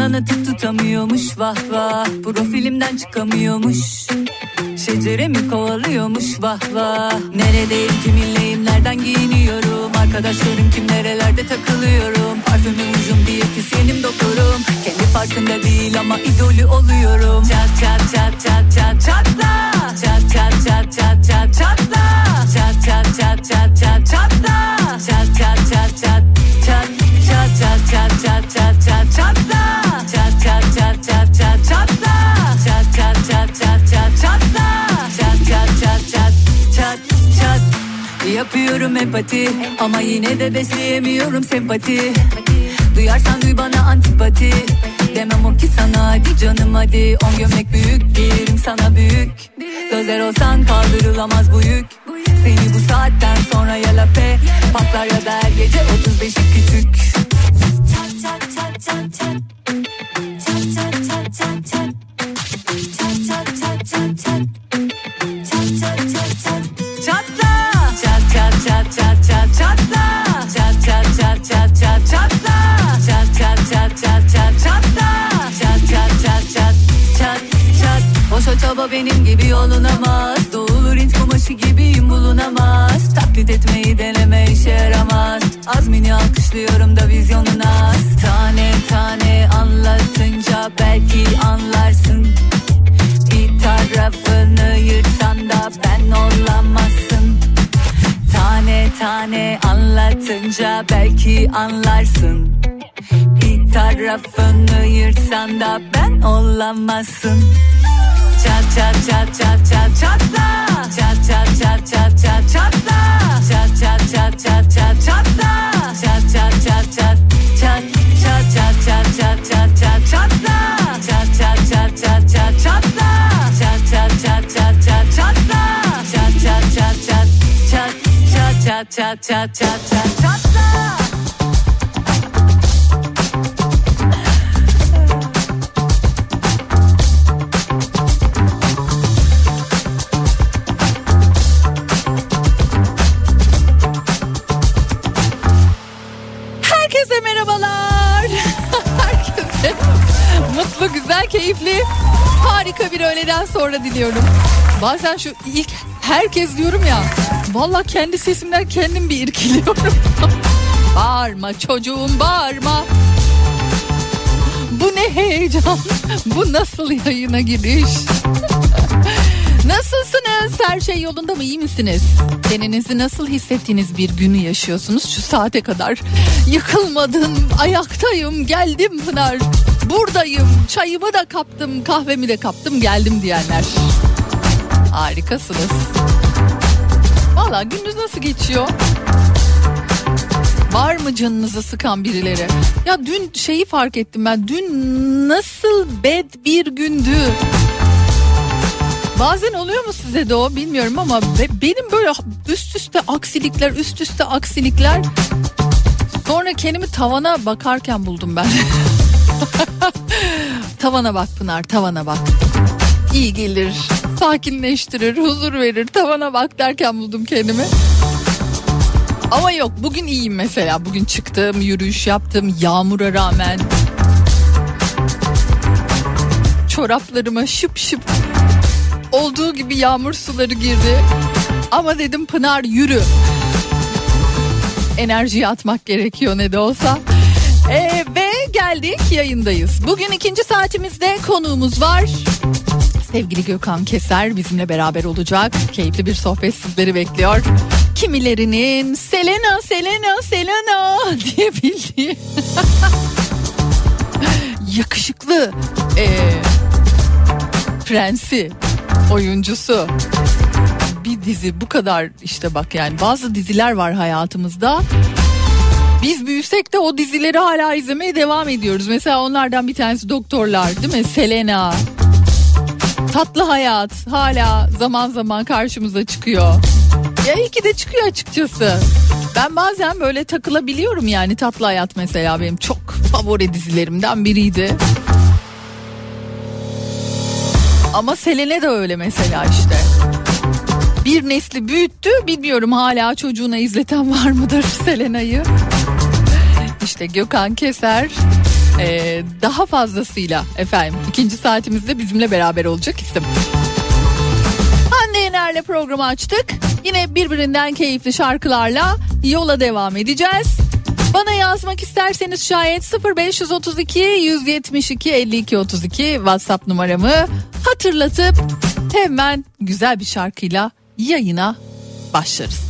Arkamdan atıp tutamıyormuş vah vah. Profilimden çıkamıyormuş. Şecere mi kovalıyormuş vah vah. Neredeyim kiminleyim nereden giyiniyorum? Arkadaşlarım kim nerelerde takılıyorum? Parfümüm ucum diyetisyenim doktorum. Kendi farkında değil ama idolü oluyorum. Çat çat çat çat çat çatla. Çat çat çat çat çat çatla. Çat çat çat çat çat Yapıyorum empati ama yine de besleyemiyorum sempati. Duyarsan duy bana antipati. Demem o ki sana hadi canım hadi. On gömlek büyük giyerim sana büyük. Özer olsan kaldırılamaz bu yük. Seni bu saatten sonra ya lape Patlar ya da her gece 35'i küçük Boşa çaba benim gibi yolunamaz Doğulur int kumaşı gibiyim bulunamaz. Taklit etmeyi deneme işe yaramaz. Azmini alkışlıyorum da vizyonuna Tane tane anlatınca belki anlarsın. Bir tarafını yırtsan da ben olamazsın. Tane tane anlatınca belki anlarsın. Bir tarafını yırtsan da ben olamazsın Çat çat çat çat çat çatla Çat çat çat çat çat çatla Çat çat çat çat çat çatla Çat çat çat çat çat çat çat çat çat çat çat çatla Çat çat çat çat çat çatla Çat çat çat çat çat çatla Çat çat çat çat çat çat çat çat çat çat çat bir öğleden sonra diliyorum. Bazen şu ilk herkes diyorum ya. Valla kendi sesimden kendim bir irkiliyorum. bağırma çocuğum bağırma. Bu ne heyecan. Bu nasıl yayına giriş. Nasılsınız? Her şey yolunda mı? İyi misiniz? Kendinizi nasıl hissettiğiniz bir günü yaşıyorsunuz şu saate kadar? Yıkılmadım, ayaktayım, geldim Pınar. Buradayım, çayımı da kaptım, kahvemi de kaptım, geldim diyenler. Harikasınız. Valla gününüz nasıl geçiyor? Var mı canınızı sıkan birileri? Ya dün şeyi fark ettim ben. Dün nasıl bed bir gündü. Bazen oluyor mu size de o bilmiyorum ama be- benim böyle üst üste aksilikler üst üste aksilikler sonra kendimi tavana bakarken buldum ben. tavana bak Pınar tavana bak. İyi gelir, sakinleştirir, huzur verir. Tavana bak derken buldum kendimi. Ama yok bugün iyiyim mesela. Bugün çıktım, yürüyüş yaptım yağmura rağmen. Çoraplarıma şıp şıp olduğu gibi yağmur suları girdi. Ama dedim Pınar yürü. Enerjiyi atmak gerekiyor ne de olsa. Ve geldik yayındayız. Bugün ikinci saatimizde konuğumuz var. Sevgili Gökhan Keser bizimle beraber olacak. Keyifli bir sohbet sizleri bekliyor. Kimilerinin Selena, Selena, Selena diye bildiği yakışıklı ee, prensi, oyuncusu. Bir dizi bu kadar işte bak yani bazı diziler var hayatımızda. Biz büyüsek de o dizileri hala izlemeye devam ediyoruz. Mesela onlardan bir tanesi Doktorlar değil mi? Selena. Tatlı Hayat hala zaman zaman karşımıza çıkıyor. Ya iyi ki de çıkıyor açıkçası. Ben bazen böyle takılabiliyorum yani Tatlı Hayat mesela benim çok favori dizilerimden biriydi. Ama Selene de öyle mesela işte. Bir nesli büyüttü bilmiyorum hala çocuğuna izleten var mıdır Selena'yı? İşte Gökhan Keser ee, daha fazlasıyla efendim ikinci saatimizde bizimle beraber olacak isim. Hande Yener'le programı açtık. Yine birbirinden keyifli şarkılarla yola devam edeceğiz. Bana yazmak isterseniz şayet 0532 172 52 32 WhatsApp numaramı hatırlatıp hemen güzel bir şarkıyla yayına başlarız.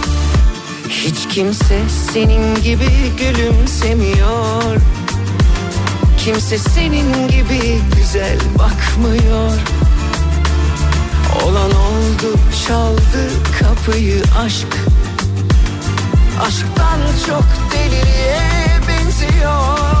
hiç kimse senin gibi gülümsemiyor. Kimse senin gibi güzel bakmıyor. Olan oldu çaldı kapıyı aşk. Aşktan çok deliliğe benziyor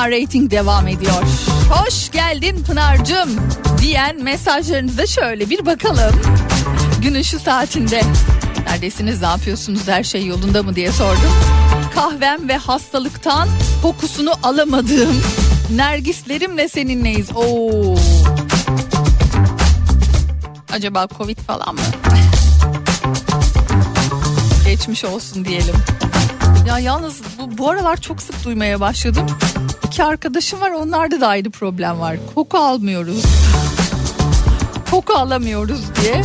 Pınar Rating devam ediyor. Hoş geldin Pınar'cığım diyen mesajlarınıza şöyle bir bakalım. Günün şu saatinde neredesiniz ne yapıyorsunuz her şey yolunda mı diye sordum. Kahvem ve hastalıktan kokusunu alamadığım nergislerimle seninleyiz. Oo. Acaba Covid falan mı? Geçmiş olsun diyelim. Ya yalnız bu, bu aralar çok sık duymaya başladım. İki arkadaşım var onlarda da aynı problem var. Koku almıyoruz. Koku alamıyoruz diye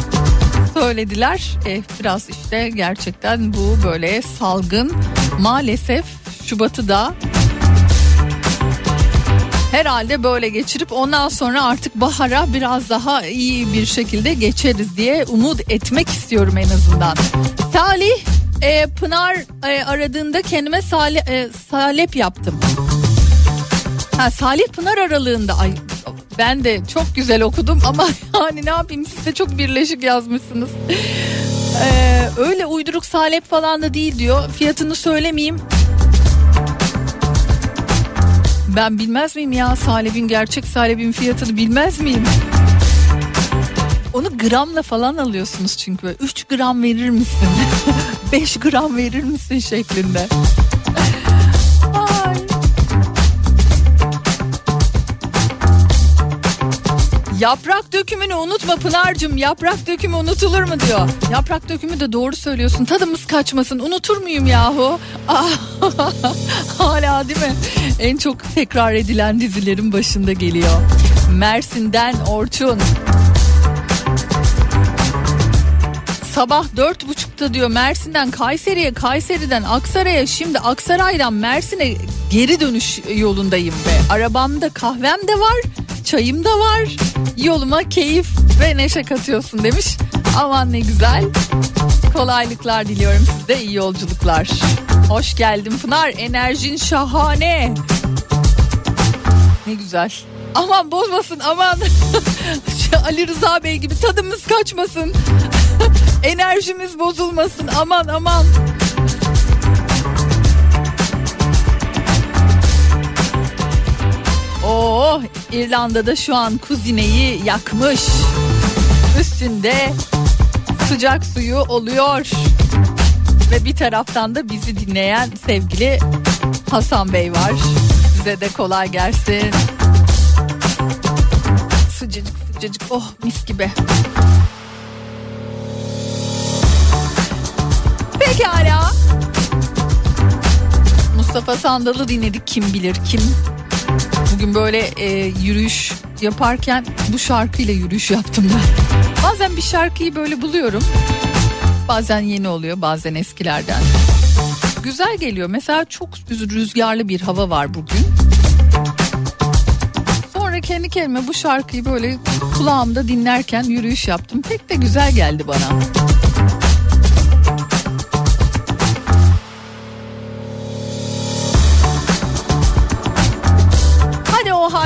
söylediler. Eh, biraz işte gerçekten bu böyle salgın maalesef Şubat'ı da herhalde böyle geçirip ondan sonra artık bahara biraz daha iyi bir şekilde geçeriz diye umut etmek istiyorum en azından. Salih e, Pınar e, aradığında kendime sale, e, salep yaptım. Ha, Salih Pınar aralığında ay ben de çok güzel okudum ama yani ne yapayım siz de çok birleşik yazmışsınız. Ee, öyle uyduruk salep falan da değil diyor. Fiyatını söylemeyeyim. Ben bilmez miyim ya salepin gerçek salepin fiyatını bilmez miyim? Onu gramla falan alıyorsunuz çünkü. 3 gram verir misin? 5 gram verir misin şeklinde. Yaprak dökümünü unutma Pınar'cığım yaprak dökümü unutulur mu diyor. Yaprak dökümü de doğru söylüyorsun tadımız kaçmasın unutur muyum yahu? Ah, Hala değil mi? En çok tekrar edilen dizilerin başında geliyor. Mersin'den Orçun. Sabah dört buçukta diyor Mersin'den Kayseri'ye, Kayseri'den Aksaray'a, şimdi Aksaray'dan Mersin'e geri dönüş yolundayım ve arabamda kahvem de var, çayım da var. Yoluma keyif ve neşe katıyorsun demiş. Aman ne güzel. Kolaylıklar diliyorum size, iyi yolculuklar. Hoş geldin Pınar, enerjin şahane. Ne güzel. Aman bozmasın aman. Ali Rıza Bey gibi tadımız kaçmasın. Enerjimiz bozulmasın aman aman. Oh İrlanda'da şu an kuzineyi yakmış. Üstünde sıcak suyu oluyor. Ve bir taraftan da bizi dinleyen sevgili Hasan Bey var. Size de kolay gelsin. Sıcacık sıcacık oh mis gibi. Pekala. Mustafa Sandal'ı dinledik kim bilir kim. Bugün böyle e, yürüyüş yaparken bu şarkıyla yürüyüş yaptım ben. Bazen bir şarkıyı böyle buluyorum. Bazen yeni oluyor bazen eskilerden. Güzel geliyor. Mesela çok rüzgarlı bir hava var bugün. Sonra kendi kendime bu şarkıyı böyle kulağımda dinlerken yürüyüş yaptım. Pek de güzel geldi bana.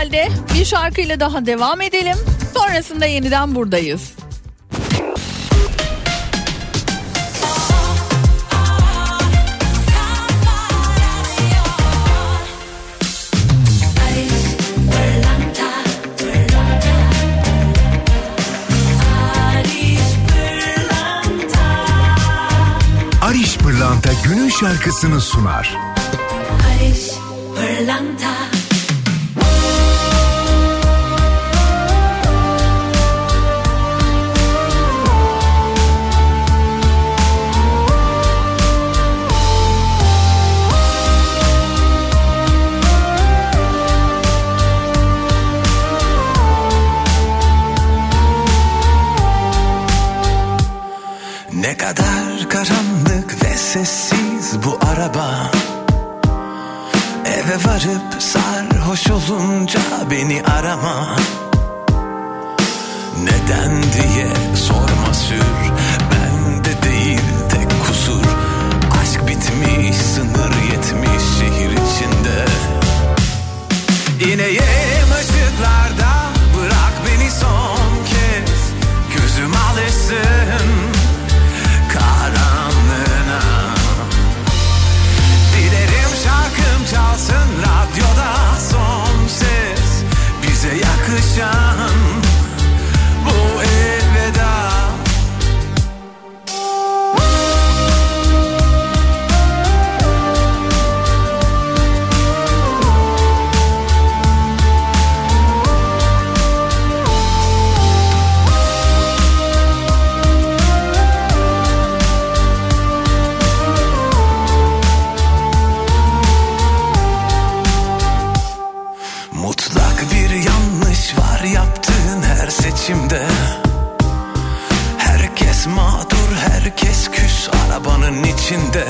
Halde bir şarkıyla daha devam edelim. Sonrasında yeniden buradayız. Ariş Pırlanta günün şarkısını sunar. Barış Pırlanta kadar karanlık ve sessiz bu araba. Eve varıp sarhoş olunca beni arama. Neden diye sorma sür Bende değil tek kusur. Aşk bitmiş sınır yetmiş şehir içinde. İneyim ışıklarda içinde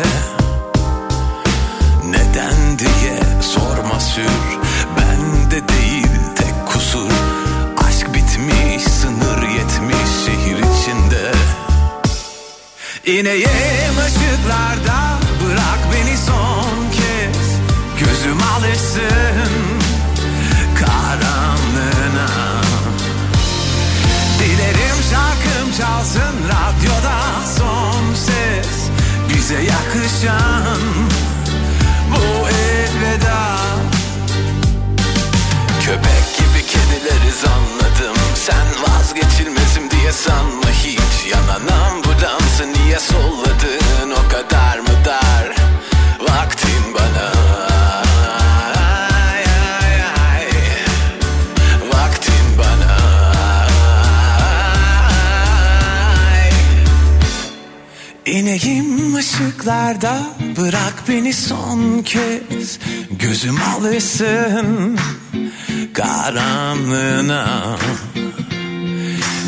diye sanma hiç? Yanan ambulansı niye solladın? O kadar mı dar? Vaktin bana. Vaktin bana. İneyim ışıklarda bırak beni son kez. Gözüm alışsın karanlığına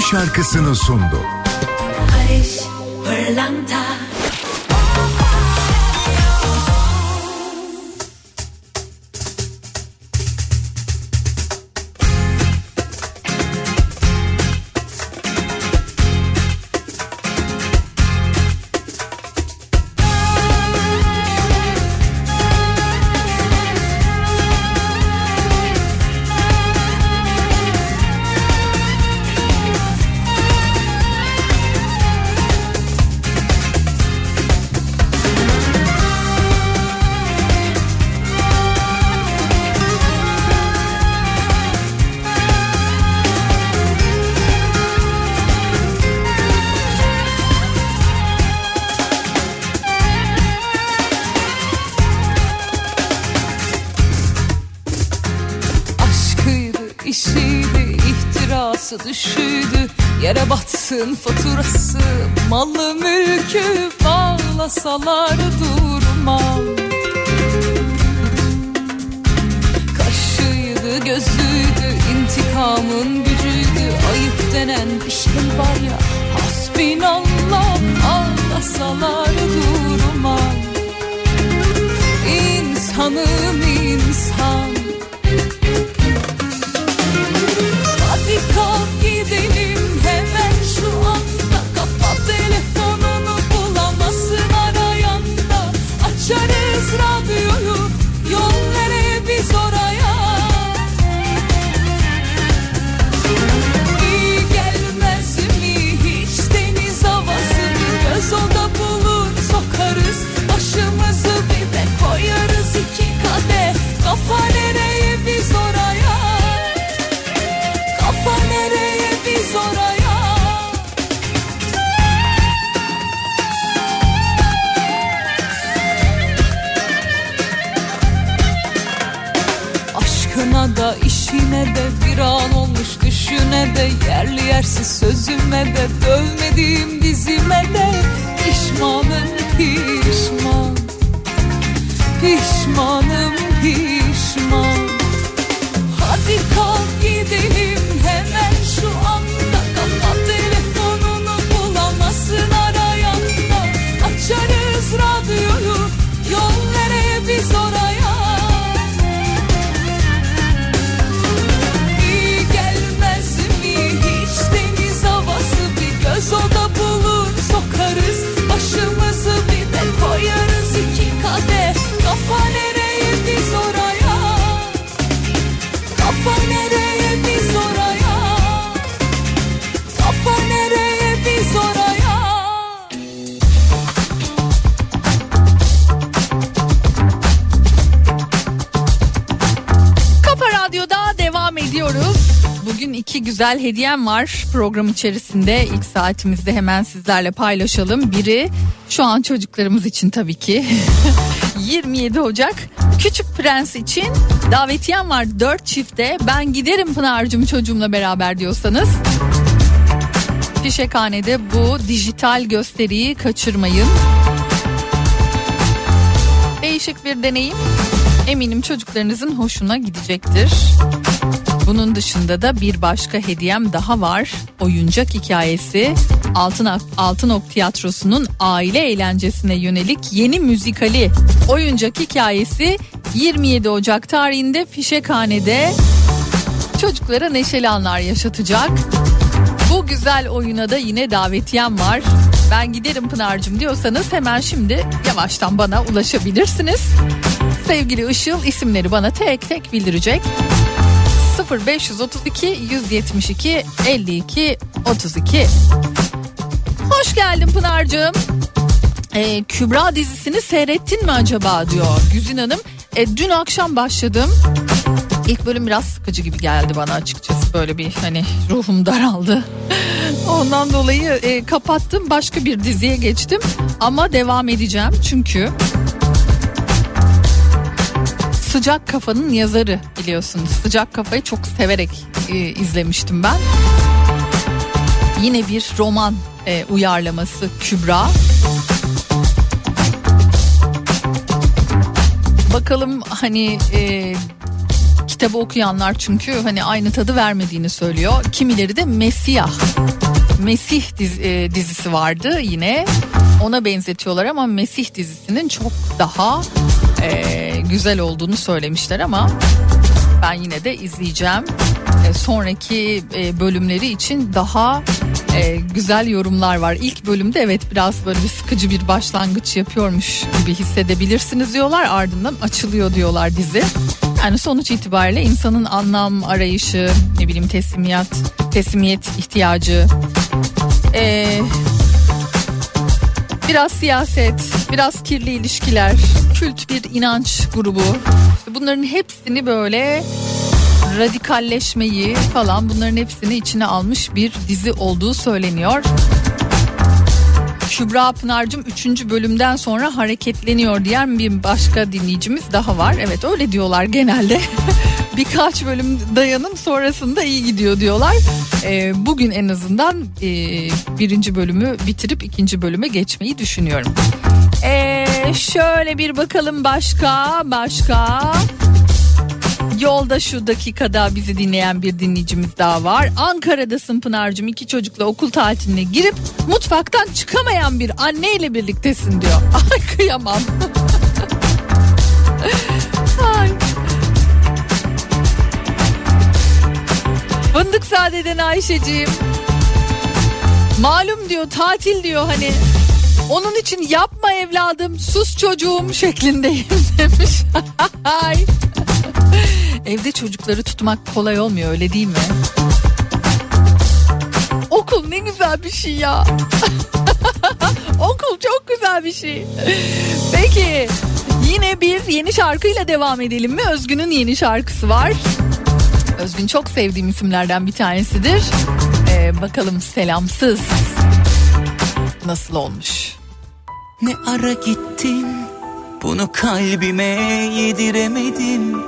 şarkısını sundu. Barış Pırlanta bağlasalar güzel hediyem var program içerisinde. ilk saatimizde hemen sizlerle paylaşalım. Biri şu an çocuklarımız için tabii ki. 27 Ocak Küçük Prens için davetiyem var 4 çifte. Ben giderim Pınar'cığım çocuğumla beraber diyorsanız. Fişekhane'de bu dijital gösteriyi kaçırmayın. Değişik bir deneyim. Eminim çocuklarınızın hoşuna gidecektir. Bunun dışında da bir başka hediyem daha var. Oyuncak hikayesi Altın, Altın Ok Tiyatrosu'nun aile eğlencesine yönelik yeni müzikali Oyuncak hikayesi 27 Ocak tarihinde Fişekhane'de çocuklara neşeli anlar yaşatacak. Bu güzel oyuna da yine davetiyem var. Ben giderim Pınar'cığım diyorsanız hemen şimdi yavaştan bana ulaşabilirsiniz. Sevgili Işıl isimleri bana tek tek bildirecek. 0532 172 52 32 Hoş geldin Pınar'cığım. Ee, Kübra dizisini seyrettin mi acaba diyor Güzin Hanım. E, dün akşam başladım. İlk bölüm biraz sıkıcı gibi geldi bana açıkçası. Böyle bir hani ruhum daraldı. Ondan dolayı e, kapattım. Başka bir diziye geçtim. Ama devam edeceğim. Çünkü Sıcak Kafa'nın yazarı biliyorsunuz. Sıcak Kafa'yı çok severek e, izlemiştim ben. Yine bir roman e, uyarlaması Kübra. Bakalım hani e, kitabı okuyanlar çünkü hani aynı tadı vermediğini söylüyor. Kimileri de Mesiyah. Mesih diz, e, dizisi vardı yine ona benzetiyorlar ama Mesih dizisinin çok daha e, güzel olduğunu söylemişler ama ben yine de izleyeceğim. E, sonraki e, bölümleri için daha e, güzel yorumlar var. İlk bölümde evet biraz böyle bir sıkıcı bir başlangıç yapıyormuş gibi hissedebilirsiniz diyorlar. Ardından açılıyor diyorlar dizi. Yani sonuç itibariyle insanın anlam arayışı, ne bileyim teslimiyet, teslimiyet ihtiyacı, e, biraz siyaset, biraz kirli ilişkiler, kült bir inanç grubu. Bunların hepsini böyle radikalleşmeyi falan bunların hepsini içine almış bir dizi olduğu söyleniyor. Kübra Pınar'cığım 3. bölümden sonra hareketleniyor diyen bir başka dinleyicimiz daha var. Evet öyle diyorlar genelde. Birkaç bölüm dayanım sonrasında iyi gidiyor diyorlar. Ee, bugün en azından e, birinci bölümü bitirip ikinci bölüme geçmeyi düşünüyorum. Ee, şöyle bir bakalım başka başka. Yolda şu dakikada bizi dinleyen bir dinleyicimiz daha var. Ankara'dasın Pınar'cığım iki çocukla okul tatiline girip mutfaktan çıkamayan bir anneyle birliktesin diyor. Ay kıyamam. Ay. Fındık sadeden Ayşeciğim. Malum diyor tatil diyor hani. Onun için yapma evladım sus çocuğum şeklindeyim demiş. Evde çocukları tutmak kolay olmuyor öyle değil mi? Okul ne güzel bir şey ya. Okul çok güzel bir şey. Peki yine bir yeni şarkıyla devam edelim mi? Özgün'ün yeni şarkısı var. Özgün çok sevdiğim isimlerden bir tanesidir. Ee, bakalım selamsız nasıl olmuş? Ne ara gittin bunu kalbime yediremedim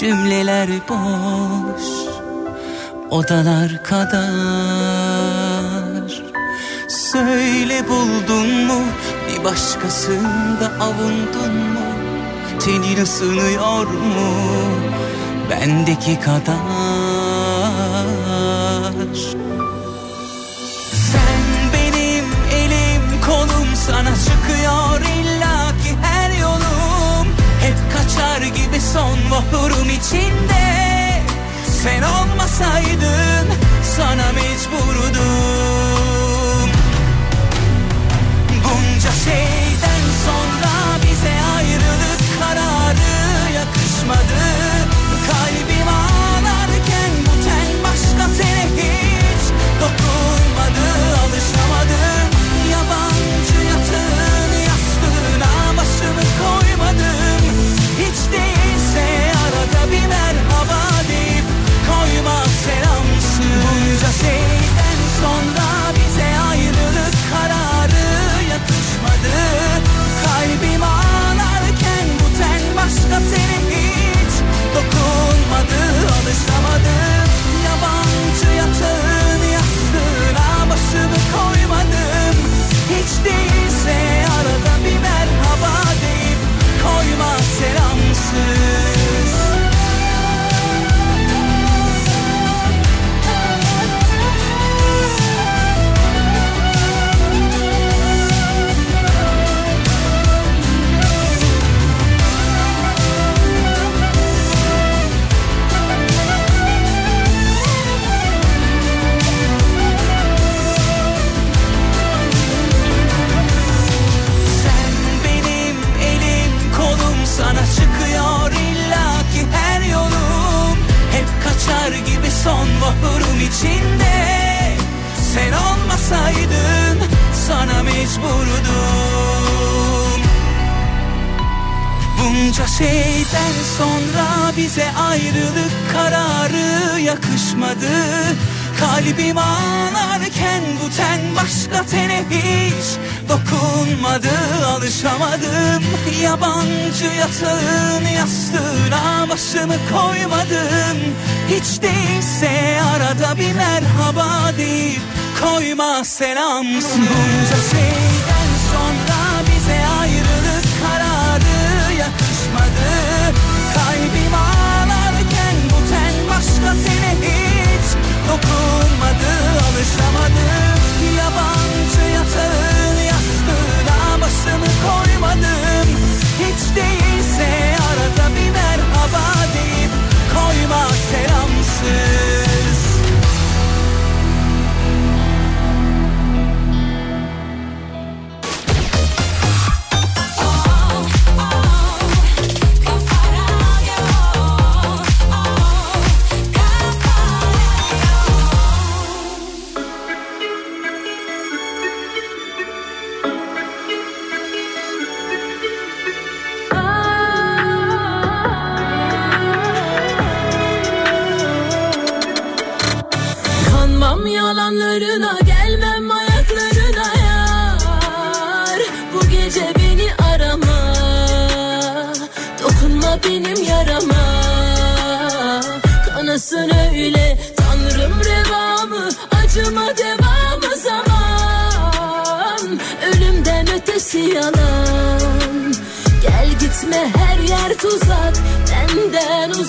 Cümleler boş odalar kadar Söyle buldun mu bir başkasında avundun mu Tenin ısınıyor mu bendeki kadar. Sen benim elim kolum sana çıkıyor illaki her yolum. Hep kaçar gibi son vahurum içinde. Sen olmasaydın sana mecburdum. Bunca şeyden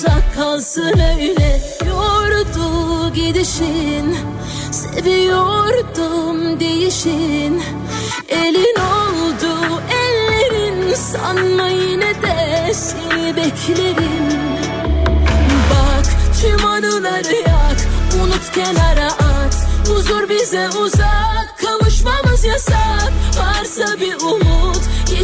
uzak kalsın öyle. Yordu gidişin Seviyordum değişin. Elin oldu ellerin Sanma yine de seni beklerim. Bak tüm anıları yak Unut kenara at. Huzur bize uzak Kavuşmamız yasak. Varsa bir umut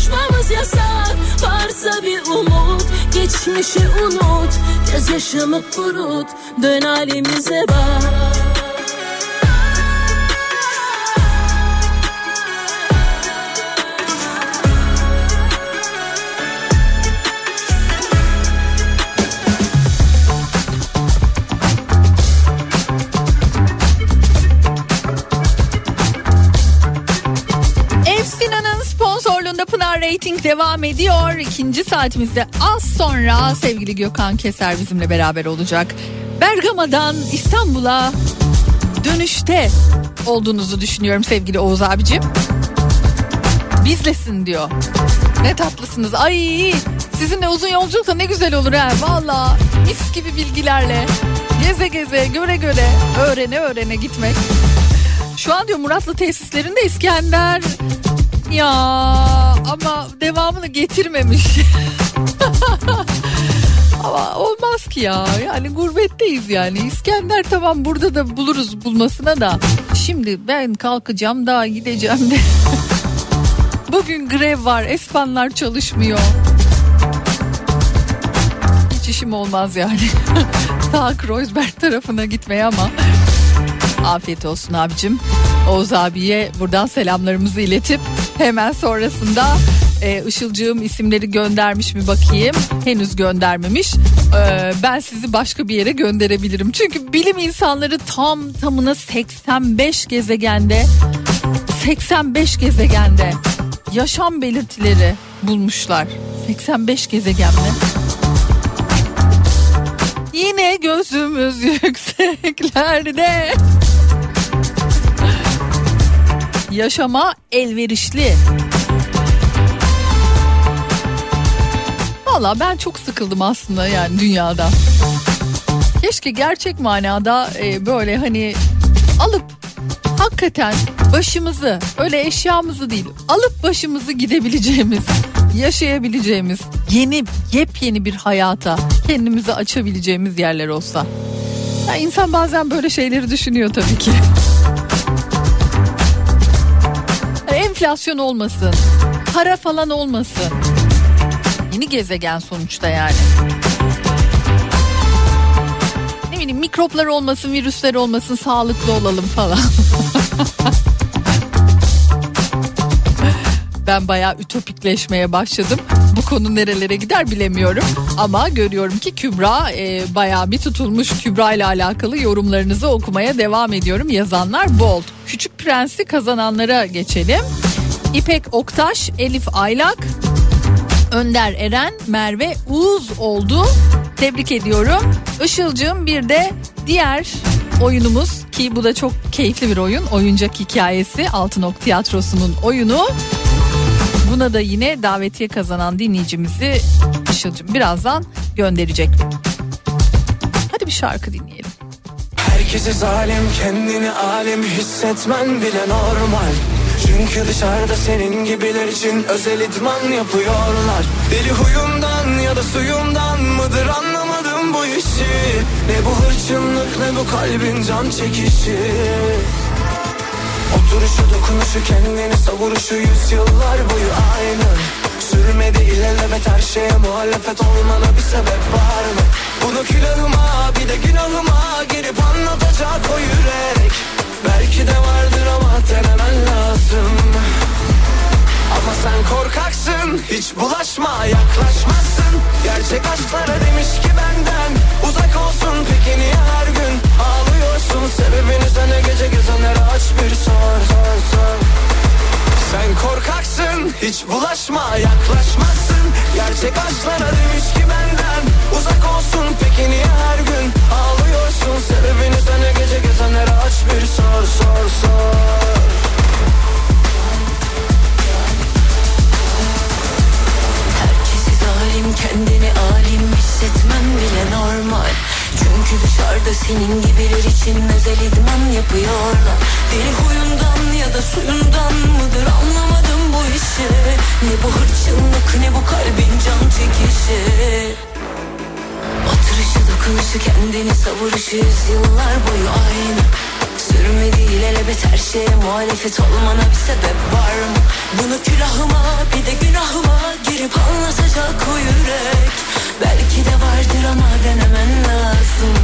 Kavuşmamız yasak. Varsa bir umut Geçmişi unut. Gözyaşımı kurut Dön halimize bak Rating devam ediyor. İkinci saatimizde az sonra sevgili Gökhan Keser bizimle beraber olacak. Bergama'dan İstanbul'a dönüşte olduğunuzu düşünüyorum sevgili Oğuz abicim. Bizlesin diyor. Ne tatlısınız. Ay sizinle uzun yolculukta ne güzel olur ha. Valla mis gibi bilgilerle geze geze göre göre öğrene öğrene gitmek. Şu an diyor Muratlı tesislerinde İskender ya ama devamını getirmemiş. ama olmaz ki ya yani gurbetteyiz yani İskender tamam burada da buluruz bulmasına da. Şimdi ben kalkacağım daha gideceğim de. Bugün grev var espanlar çalışmıyor. Hiç işim olmaz yani. Ta Kreuzberg tarafına gitmeye ama Afiyet olsun abicim. Oğuz abiye buradan selamlarımızı iletip hemen sonrasında e, Işılcığım isimleri göndermiş mi bakayım. Henüz göndermemiş. E, ben sizi başka bir yere gönderebilirim. Çünkü bilim insanları tam tamına 85 gezegende 85 gezegende yaşam belirtileri bulmuşlar. 85 gezegen mi? Yine gözümüz yükseklerde. Yaşama elverişli. Valla ben çok sıkıldım aslında yani dünyada. Keşke gerçek manada e, böyle hani alıp hakikaten başımızı öyle eşyamızı değil alıp başımızı gidebileceğimiz yaşayabileceğimiz yeni yepyeni bir hayata kendimizi açabileceğimiz yerler olsa. Ya insan bazen böyle şeyleri düşünüyor tabii ki. Enflasyon olmasın, para falan olmasın. Yeni gezegen sonuçta yani. Ne bileyim mikroplar olmasın, virüsler olmasın, sağlıklı olalım falan. ben bayağı ütopikleşmeye başladım. Bu konu nerelere gider bilemiyorum. Ama görüyorum ki Kübra e, bayağı bir tutulmuş Kübra ile alakalı yorumlarınızı okumaya devam ediyorum. Yazanlar bold. Küçük Prens'i kazananlara geçelim. İpek Oktaş, Elif Aylak, Önder Eren, Merve Uğuz oldu. Tebrik ediyorum. Işılcığım bir de diğer oyunumuz ki bu da çok keyifli bir oyun. Oyuncak hikayesi Altınok Tiyatrosu'nun oyunu. Buna da yine davetiye kazanan dinleyicimizi Işılcığım birazdan gönderecek. Hadi bir şarkı dinleyelim. Herkese zalim kendini alim hissetmen bile normal Çünkü dışarıda senin gibiler için özel idman yapıyorlar. Deli huyundan ya da suyundan mıdır anlamadım bu işi. Ne bu hırçınlık ne bu kalbin can çekişi. Oturuşu dokunuşu kendini savuruşu yüzyıllar boyu aynı. Sürmedi ilelebet her şeye muhalefet olmana bir sebep var mı? Bunu külahıma bir de günahıma girip anlatacak o yürek Belki de vardır ama denemen lazım. Ama sen korkaksın Hiç bulaşma yaklaşmazsın. Gerçek aşklara demiş ki benden Uzak olsun. Peki niye her gün Ağlıyorsun? Sebebini sana gece gezenlere aç bir sor sor sor. Sen korkaksın Hiç bulaşma yaklaşmazsın Gerçek aşklara demiş ki benden Uzak olsun. Peki niye her gün Ağlıyorsun? Sebebini sana gece gezenlere aç bir sor sor sor. Herkesi zalim kendini alim hissetmem bile normal Çünkü dışarıda senin gibiler için özel idman yapıyorlar. Deli huyundan ya da suyundan mıdır anlamadım bu işi. Ne bu hırçınlık ne bu kalbin can çekişi. Oturuşu dokunuşu kendini savuruşu yüzyıllar boyu aynı Sürmedi ilelebet her şeye muhalefet olmana bir sebep var mı? Bunu külahıma bir de günahıma girip anlatacak o yürek Belki de vardır ama denemen lazım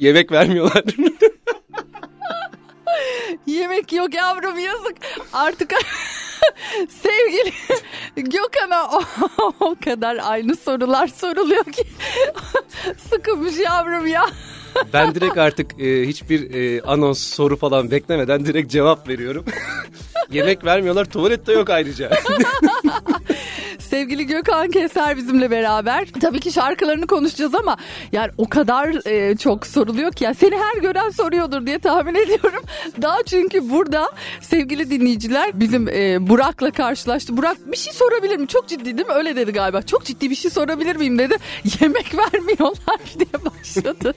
Yemek vermiyorlar. Yemek yok yavrum yazık. Artık sevgili Gökhan'a o, o kadar aynı sorular soruluyor ki sıkılmış yavrum ya. ben direkt artık e, hiçbir e, anons soru falan beklemeden direkt cevap veriyorum. Yemek vermiyorlar tuvalette yok ayrıca. Sevgili Gökhan Keser bizimle beraber. Tabii ki şarkılarını konuşacağız ama yani o kadar e, çok soruluyor ki ya seni her gören soruyordur diye tahmin ediyorum. Daha çünkü burada sevgili dinleyiciler bizim e, Burak'la karşılaştı. Burak bir şey sorabilir mi? Çok ciddi değil mi? Öyle dedi galiba. Çok ciddi bir şey sorabilir miyim dedi. Yemek vermiyorlar diye başladı.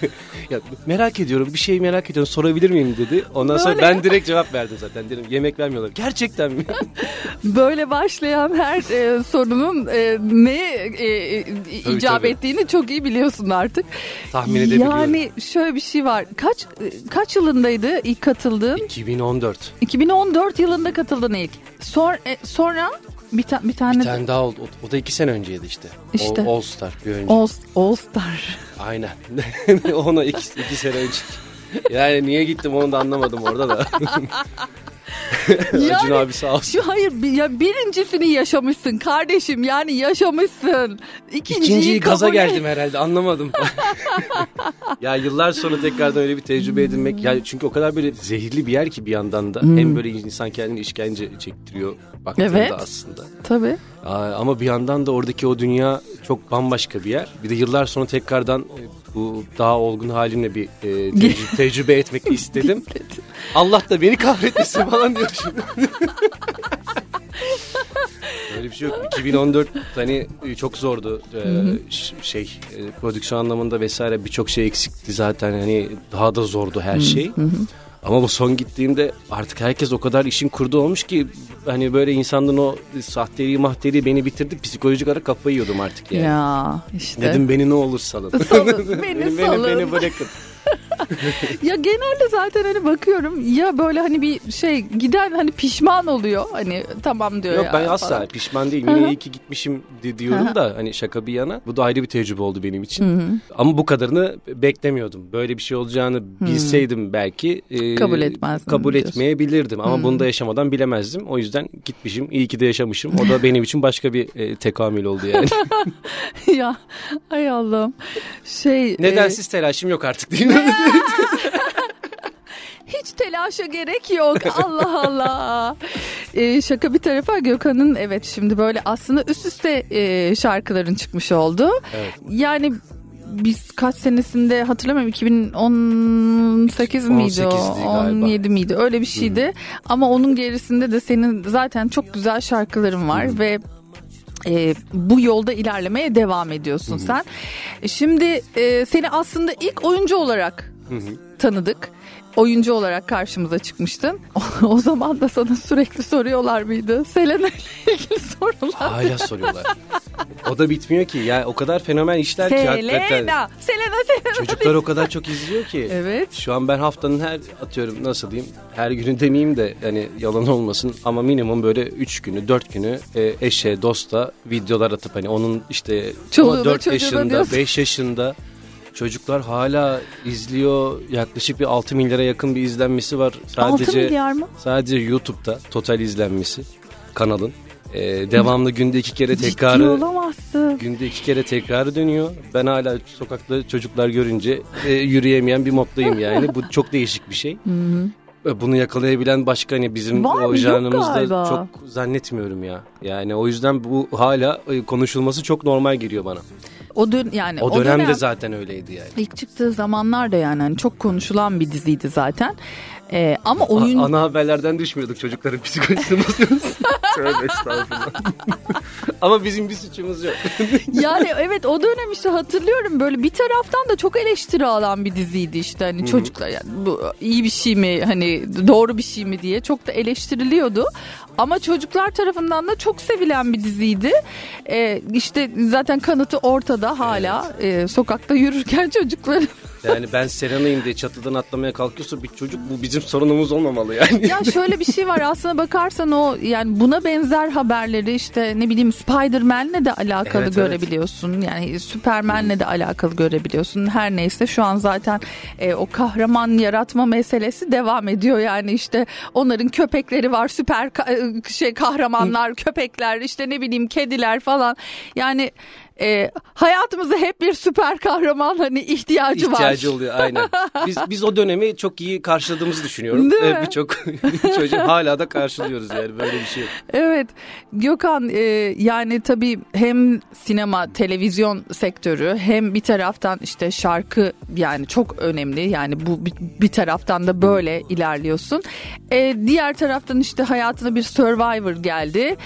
ya, merak ediyorum bir şey merak ediyorum sorabilir miyim dedi. Ondan sonra Böyle. ben direkt cevap verdim zaten. Dedim yemek vermiyorlar. Gerçekten mi? Böyle başlayan her e, sorunun e, neye e, e, icap tabii. ettiğini çok iyi biliyorsun artık. Tahmin edebiliyorum. Yani şöyle bir şey var. Kaç e, kaç yılındaydı ilk katıldığın? 2014. 2014 yılında katıldın ilk. Sonra sonra Bir, ta- bir tane, Bir tane daha oldu. O, o da iki sene önceydi işte. İşte. O, All Star bir önce. All, All Star. Aynen. Ona iki, iki sene önce. Yani niye gittim onu da anlamadım orada da. Acun abi sağ olsun. Şu hayır ya birincisini yaşamışsın kardeşim yani yaşamışsın. İkinciyi, İkinciyi kabul geldim herhalde anlamadım. ya yıllar sonra tekrardan öyle bir tecrübe edinmek. Ya çünkü o kadar böyle zehirli bir yer ki bir yandan da. Hem böyle insan kendini işkence çektiriyor baktığında Hmm. Evet. aslında. Tabii. Ama bir yandan da oradaki o dünya çok bambaşka bir yer. Bir de yıllar sonra tekrardan bu daha olgun halimle bir e, tecrü- tecrübe etmek istedim. Allah da beni kahretmesin falan diyor şimdi. Öyle bir şey yok. 2014 hani e, çok zordu. Ee, ş- şey e, prodüksiyon anlamında vesaire birçok şey eksikti zaten. Hani daha da zordu her şey. Ama bu son gittiğimde artık herkes o kadar işin kurdu olmuş ki hani böyle insanların o sahteliği mahteliği beni bitirdi. Psikolojik olarak kafayı yiyordum artık yani. Ya işte. Dedim beni ne olur salın. Salın, beni beni, salın. beni bırakın. Ya genelde zaten hani bakıyorum ya böyle hani bir şey giden hani pişman oluyor. Hani tamam diyor Yok ya ben asla falan. pişman değilim. Yine iyi ki gitmişim di- diyorum da hani şaka bir yana. Bu da ayrı bir tecrübe oldu benim için. Ama bu kadarını beklemiyordum. Böyle bir şey olacağını bilseydim belki e, Kabul etmezdin Kabul diyorsun. etmeyebilirdim. Ama bunu da yaşamadan bilemezdim. O yüzden gitmişim. İyi ki de yaşamışım. O da benim için başka bir e, tekamül oldu yani. ya ay Allah'ım. Şey Neden e, telaşım yok artık değil mi? hiç telaşa gerek yok. Allah Allah. E, şaka bir tarafa Gökhan'ın evet şimdi böyle aslında üst üste e, şarkıların çıkmış oldu. Evet. Yani biz kaç senesinde hatırlamıyorum 2018 miydi o 18'di galiba. 17 miydi öyle bir şeydi ama onun gerisinde de senin zaten çok güzel şarkıların var ve e, bu yolda ilerlemeye devam ediyorsun sen. E, Şimdi e, seni aslında ilk oyuncu olarak tanıdık. Oyuncu olarak karşımıza çıkmıştın. O, zaman da sana sürekli soruyorlar mıydı? Selena ile ilgili sorular. Hala soruyorlar. O da bitmiyor ki. Ya o kadar fenomen işler ki hakikaten. Selena, Selena, Selena. Çocuklar o kadar çok izliyor ki. Evet. Şu an ben haftanın her atıyorum nasıl diyeyim her günü demeyeyim de hani yalan olmasın ama minimum böyle 3 günü 4 günü e, eşe dosta videolar atıp hani onun işte Çoluğuna, 4 çocuğuna yaşında diyorsun. 5 yaşında çocuklar hala izliyor yaklaşık bir 6 milyara yakın bir izlenmesi var. Sadece, 6 milyar mı? Sadece YouTube'da total izlenmesi kanalın. E, devamlı günde iki kere tekrarı olamazsın. Günde iki kere tekrarı dönüyor. Ben hala sokakta çocuklar görünce e, yürüyemeyen bir moddayım yani. Bu çok değişik bir şey. Bunu yakalayabilen başka hani bizim Var o janrımızda çok zannetmiyorum ya. Yani o yüzden bu hala e, konuşulması çok normal geliyor bana. O dön yani O, dönem de zaten öyleydi yani. ilk çıktığı zamanlar da yani hani çok konuşulan bir diziydi zaten. Ee, ama A- oyun ana haberlerden düşmüyorduk çocukların psikolojisini bozuyoruz. Tövbe estağfurullah. Ama bizim bir suçumuz yok. yani evet o dönem işte hatırlıyorum böyle bir taraftan da çok eleştiri alan bir diziydi işte hani çocuklar yani bu iyi bir şey mi hani doğru bir şey mi diye çok da eleştiriliyordu. Ama çocuklar tarafından da çok sevilen bir diziydi. Ee, işte zaten kanıtı ortada hala Ee, sokakta yürürken çocuklar Yani ben Serena'yım diye çatıdan atlamaya kalkıyorsa bir çocuk bu bizim sorunumuz olmamalı yani. Ya şöyle bir şey var aslına bakarsan o yani buna benzer haberleri işte ne bileyim Spider-Man'le de alakalı Evet, evet. görebiliyorsun. Yani Superman'le de alakalı görebiliyorsun. Her neyse şu an zaten e, o kahraman yaratma meselesi devam ediyor. Yani işte onların köpekleri var süper şey kahramanlar, köpekler işte ne bileyim kediler falan. Yani e, hayatımızda hep bir süper kahraman hani ihtiyacı, var. ihtiyacı oluyor aynen. Biz biz o dönemi çok iyi karşıladığımızı düşünüyorum. Değil Ee? Birçok çocuğu hala da karşılıyoruz yani böyle bir şey. Evet Gökhan e, yani tabii hem sinema televizyon sektörü hem bir taraftan işte şarkı yani çok önemli yani bu bir taraftan da böyle ilerliyorsun. E, diğer taraftan işte hayatına bir Survivor geldi.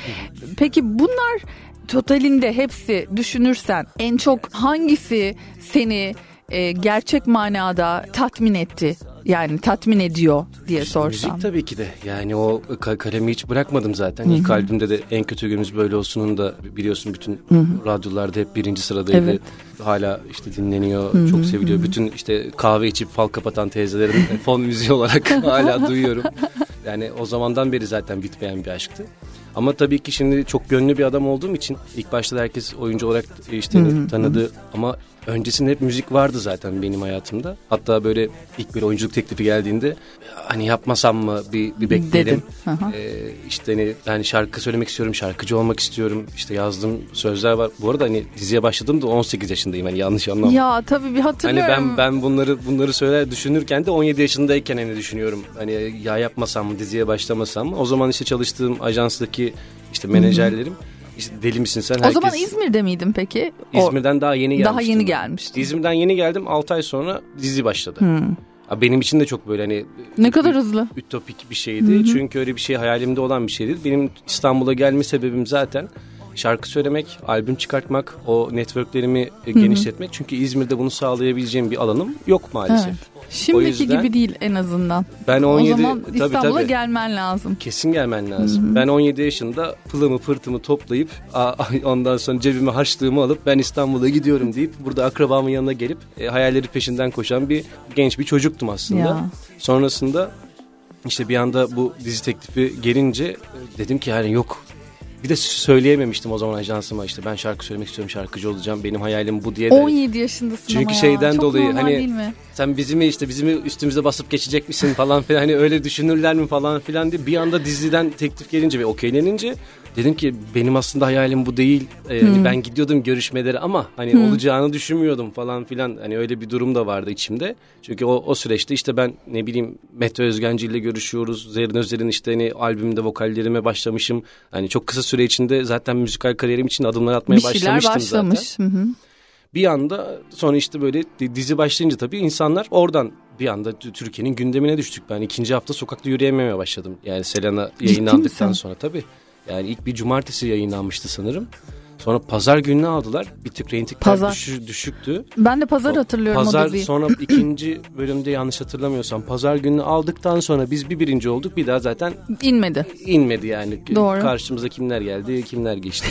Peki bunlar totalinde hepsi düşünürsen en çok hangisi seni e, gerçek manada tatmin etti? Yani tatmin ediyor diye sorsam. Müzik tabii ki de. Yani o ka- kalemi hiç bırakmadım zaten. İlk albümde de En Kötü Günümüz Böyle Olsun'un da biliyorsun bütün radyolarda hep birinci sıradaydı. Evet. Hala işte dinleniyor, çok seviliyor. Bütün işte kahve içip fal kapatan teyzelerin fon müziği olarak hala duyuyorum. Yani o zamandan beri zaten bitmeyen bir aşktı. Ama tabii ki şimdi çok gönlü bir adam olduğum için ilk başta da herkes oyuncu olarak e, işte tanıdı. Ama öncesinde hep müzik vardı zaten benim hayatımda. Hatta böyle ilk bir oyunculuk teklifi geldiğinde hani yapmasam mı bir, bir bekleyelim. Ee, işte hani yani şarkı söylemek istiyorum, şarkıcı olmak istiyorum. İşte yazdığım sözler var. Bu arada hani diziye başladığımda 18 yaşındayım hani yanlış anlama. Ya tabii bir Hani hatırlıyorum. ben ben bunları bunları söyler düşünürken de 17 yaşındayken hani düşünüyorum. Hani ya yapmasam mı diziye başlamasam mı? O zaman işte çalıştığım ajanstaki işte menajerlerim işte deli misin sen? O zaman İzmir'de miydin peki? O- İzmir'den daha yeni gelmiştim. Daha yeni gelmiştin. İzmir'den yeni geldim 6 ay sonra dizi başladı. Ha, Benim için de çok böyle hani Ne kadar hızlı. ütopik bir şeydi. Çünkü öyle bir şey hayalimde olan bir şey değil. Benim İstanbul'a gelme sebebim zaten şarkı söylemek, albüm çıkartmak, o networklerimi e, genişletmek. Çünkü İzmir'de bunu sağlayabileceğim bir alanım yok maalesef. Evet. Şimdiki yüzden- gibi değil en azından. Ben 17 o zaman İstanbul'a tabii. gelmen lazım. Kesin gelmen lazım. Ben 17 yaşında pılımı pırtımı toplayıp ondan sonra cebime harçlığımı alıp ben İstanbul'a gidiyorum deyip burada akrabamın yanına gelip e, hayalleri peşinden koşan bir genç bir çocuktum aslında. Ya. Sonrasında işte bir anda bu dizi teklifi gelince e, dedim ki yani yok. Bir de söyleyememiştim o zaman ajansıma işte ben şarkı söylemek istiyorum şarkıcı olacağım benim hayalim bu diye de. 17 yaşındasın Çünkü ama ya. şeyden Çok dolayı normal hani- değil mi? sen bizi mi işte bizi mi üstümüze basıp geçecek misin falan filan hani öyle düşünürler mi falan filan diye bir anda diziden teklif gelince ve okeylenince dedim ki benim aslında hayalim bu değil Ee, hani ben gidiyordum görüşmelere ama hani olacağını düşünmüyordum falan filan hani öyle bir durum da vardı içimde çünkü o, o süreçte işte ben ne bileyim Mete Özgenci ile görüşüyoruz Zerrin Özer'in işte hani albümde vokallerime başlamışım hani çok kısa süre içinde zaten müzikal kariyerim için adımlar atmaya Bir başlamıştım başlamış. zaten Hı hı. bir anda sonra işte böyle di- dizi başlayınca tabii insanlar oradan bir anda Türkiye'nin gündemine düştük. Ben ikinci hafta sokakta yürüyememeye başladım. Yani Selena yayınlandıktan sonra tabii. Yani ilk bir cumartesi yayınlanmıştı sanırım. Sonra pazar gününe aldılar. Bir tık reytingler Pazar. düşü- düşüktü. Ben de pazar hatırlıyorum Pazar o diziyi. sonra ikinci bölümde yanlış hatırlamıyorsam pazar gününü aldıktan sonra biz bir birinci olduk. Bir daha zaten İnmedi. inmedi yani. Doğru. Karşımıza kimler geldi, kimler geçti.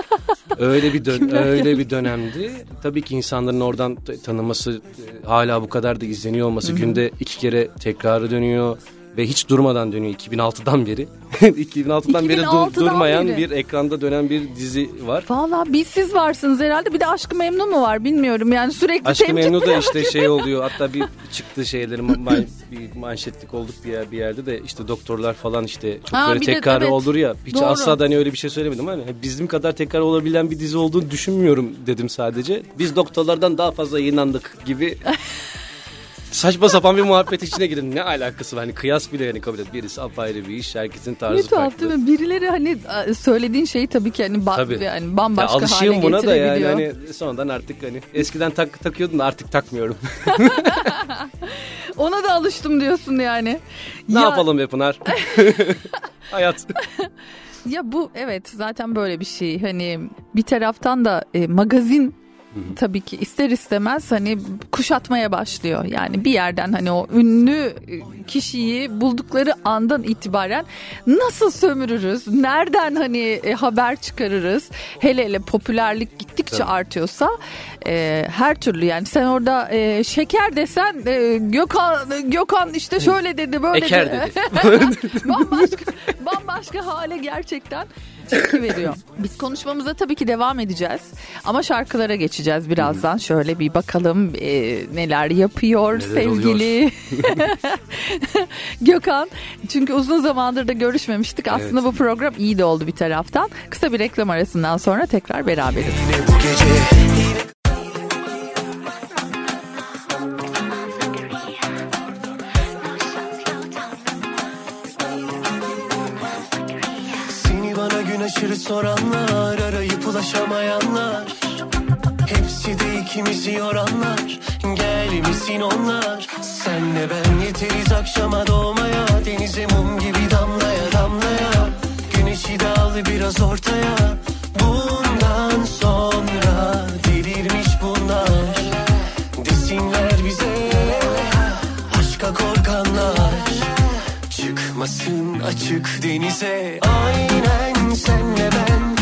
öyle bir dön öyle bir dönemdi. Tabii ki insanların oradan tanıması e, hala bu kadar da izleniyor olması günde iki kere tekrarı dönüyor ve hiç durmadan dönüyor 2006'dan beri. 2006'dan beri dur- 2006'dan durmayan beri. bir ekranda dönen bir dizi var. Valla biz siz varsınız herhalde. Bir de Aşkı Memnu mu var bilmiyorum. Yani sürekli Aşkı temcik Memnu da işte şey oluyor hatta bir çıktı şeyleri ma- bir manşetlik olduk bir, yer, bir yerde de işte doktorlar falan işte çok Ha, böyle tekrarı evet. olur ya hiç Doğru. asla da hani öyle bir şey söylemedim hani bizim kadar tekrar olabilen bir dizi olduğunu düşünmüyorum dedim sadece biz doktorlardan daha fazla yayınlandık gibi saçma sapan bir muhabbet içine girin ne alakası var hani kıyas bile yani kabul et birisi apayrı bir iş herkesin Ne tarzı tuhaf farklı. değil mi? Birileri hani söylediğin şeyi tabii ki hani ba- Tabii. yani Ya bambaşka hale alışığım buna da yani hani sonradan artık hani eskiden tak takıyordum da artık takmıyorum. Ona da alıştım diyorsun yani. ne Ya- yapalım be Pınar? Hayat. Ya bu evet zaten böyle bir şey. Hani bir taraftan da e, magazin tabii ki ister istemez hani kuşatmaya başlıyor. Yani bir yerden hani o ünlü kişiyi buldukları andan itibaren nasıl sömürürüz? Nereden hani e, haber çıkarırız? Hele hele popülerlik gittikçe Tabii. artıyorsa e, her türlü yani sen orada e, şeker desen e, Gökhan Gökhan işte şöyle dedi böyle Eker dedi. dedi. bambaşka bambaşka hale gerçekten tepki veriyor. Biz konuşmamıza tabii ki devam edeceğiz. Ama şarkılara geçeceğiz birazdan. Şöyle bir bakalım e, neler yapıyor Neler sevgili Gökhan. Çünkü uzun zamandır da görüşmemiştik. Aslında bu program iyi de oldu bir taraftan. Kısa bir reklam arasından sonra tekrar beraberiz. Yine bu gece aşırı soranlar Arayıp ulaşamayanlar. Hepsi de ikimizi yoranlar. Gel misin onlar? Senle ben yeteriz akşama doğmaya. Denize mum gibi damlaya damlaya. Güneşi de al biraz ortaya. Bundan sonra delirmiş bunlar. Desinler bize Aşka korkanlar. Çıkmasın açık denize. Aynen senle ben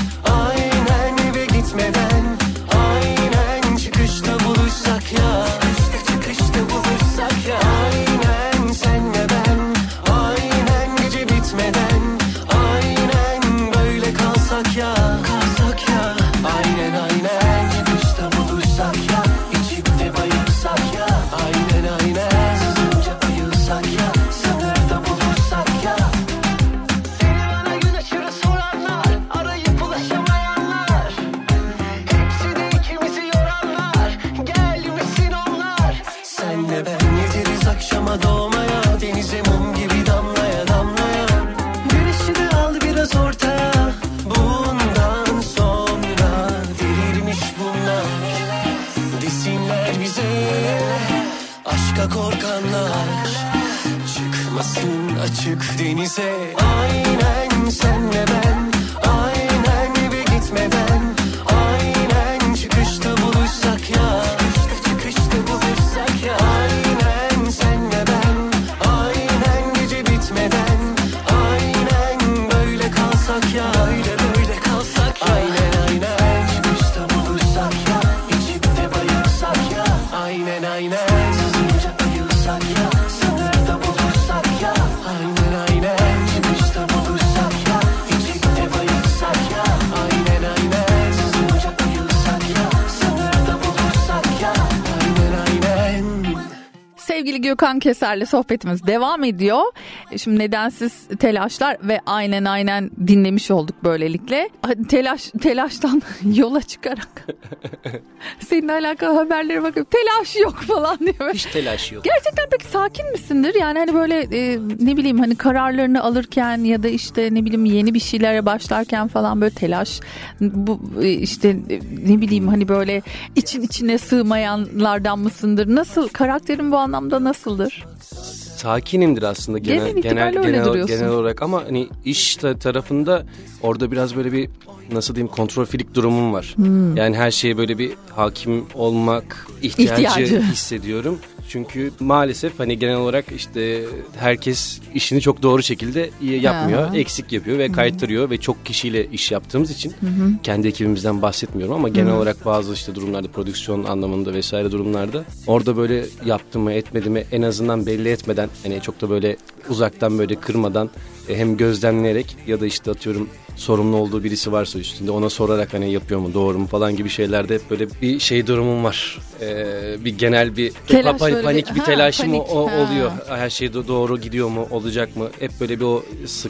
Keser'le sohbetimiz devam ediyor. E, Şimdi nedensiz telaşlar ve aynen aynen dinlemiş olduk böylelikle. Telaş telaştan yola çıkarak seninle alakalı haberlere bakıp telaş yok falan diye. Hiç telaş yok. Gerçekten peki sakin misindir? Yani hani böyle e, ne bileyim hani kararlarını alırken ya da işte ne bileyim yeni bir şeylere başlarken falan böyle telaş bu e, işte ne bileyim hani böyle için içine sığmayanlardan mısındır? Nasıl karakterin bu anlamda nasıldır? sakinimdir aslında genel Genel genel genel, olarak ama hani iş ta- tarafında orada biraz böyle bir nasıl diyeyim kontrol filik durumum var. Hmm. Yani her şeye böyle bir hakim olmak ihtiyacı, İhtiyacı. hissediyorum. Çünkü maalesef hani genel olarak işte herkes işini çok doğru şekilde iyi yapmıyor. Aha. Eksik yapıyor ve kaytarıyor ve çok kişiyle iş yaptığımız için Hı hı. kendi ekibimizden bahsetmiyorum ama genel Hı. olarak bazı işte durumlarda prodüksiyon anlamında vesaire durumlarda orada böyle yaptım mı etmedim mi en azından belli etmeden hani çok da böyle uzaktan böyle kırmadan hem gözlemleyerek ya da işte atıyorum sorumlu olduğu birisi varsa üstünde ona sorarak hani yapıyor mu doğru mu falan gibi şeylerde hep böyle bir şey durumum var. Ee, bir genel bir Telaş pa- böyle bir- panik bir ha, telaşım panik, o- ha. oluyor. Her şey do- doğru gidiyor mu olacak mı? Hep böyle bir o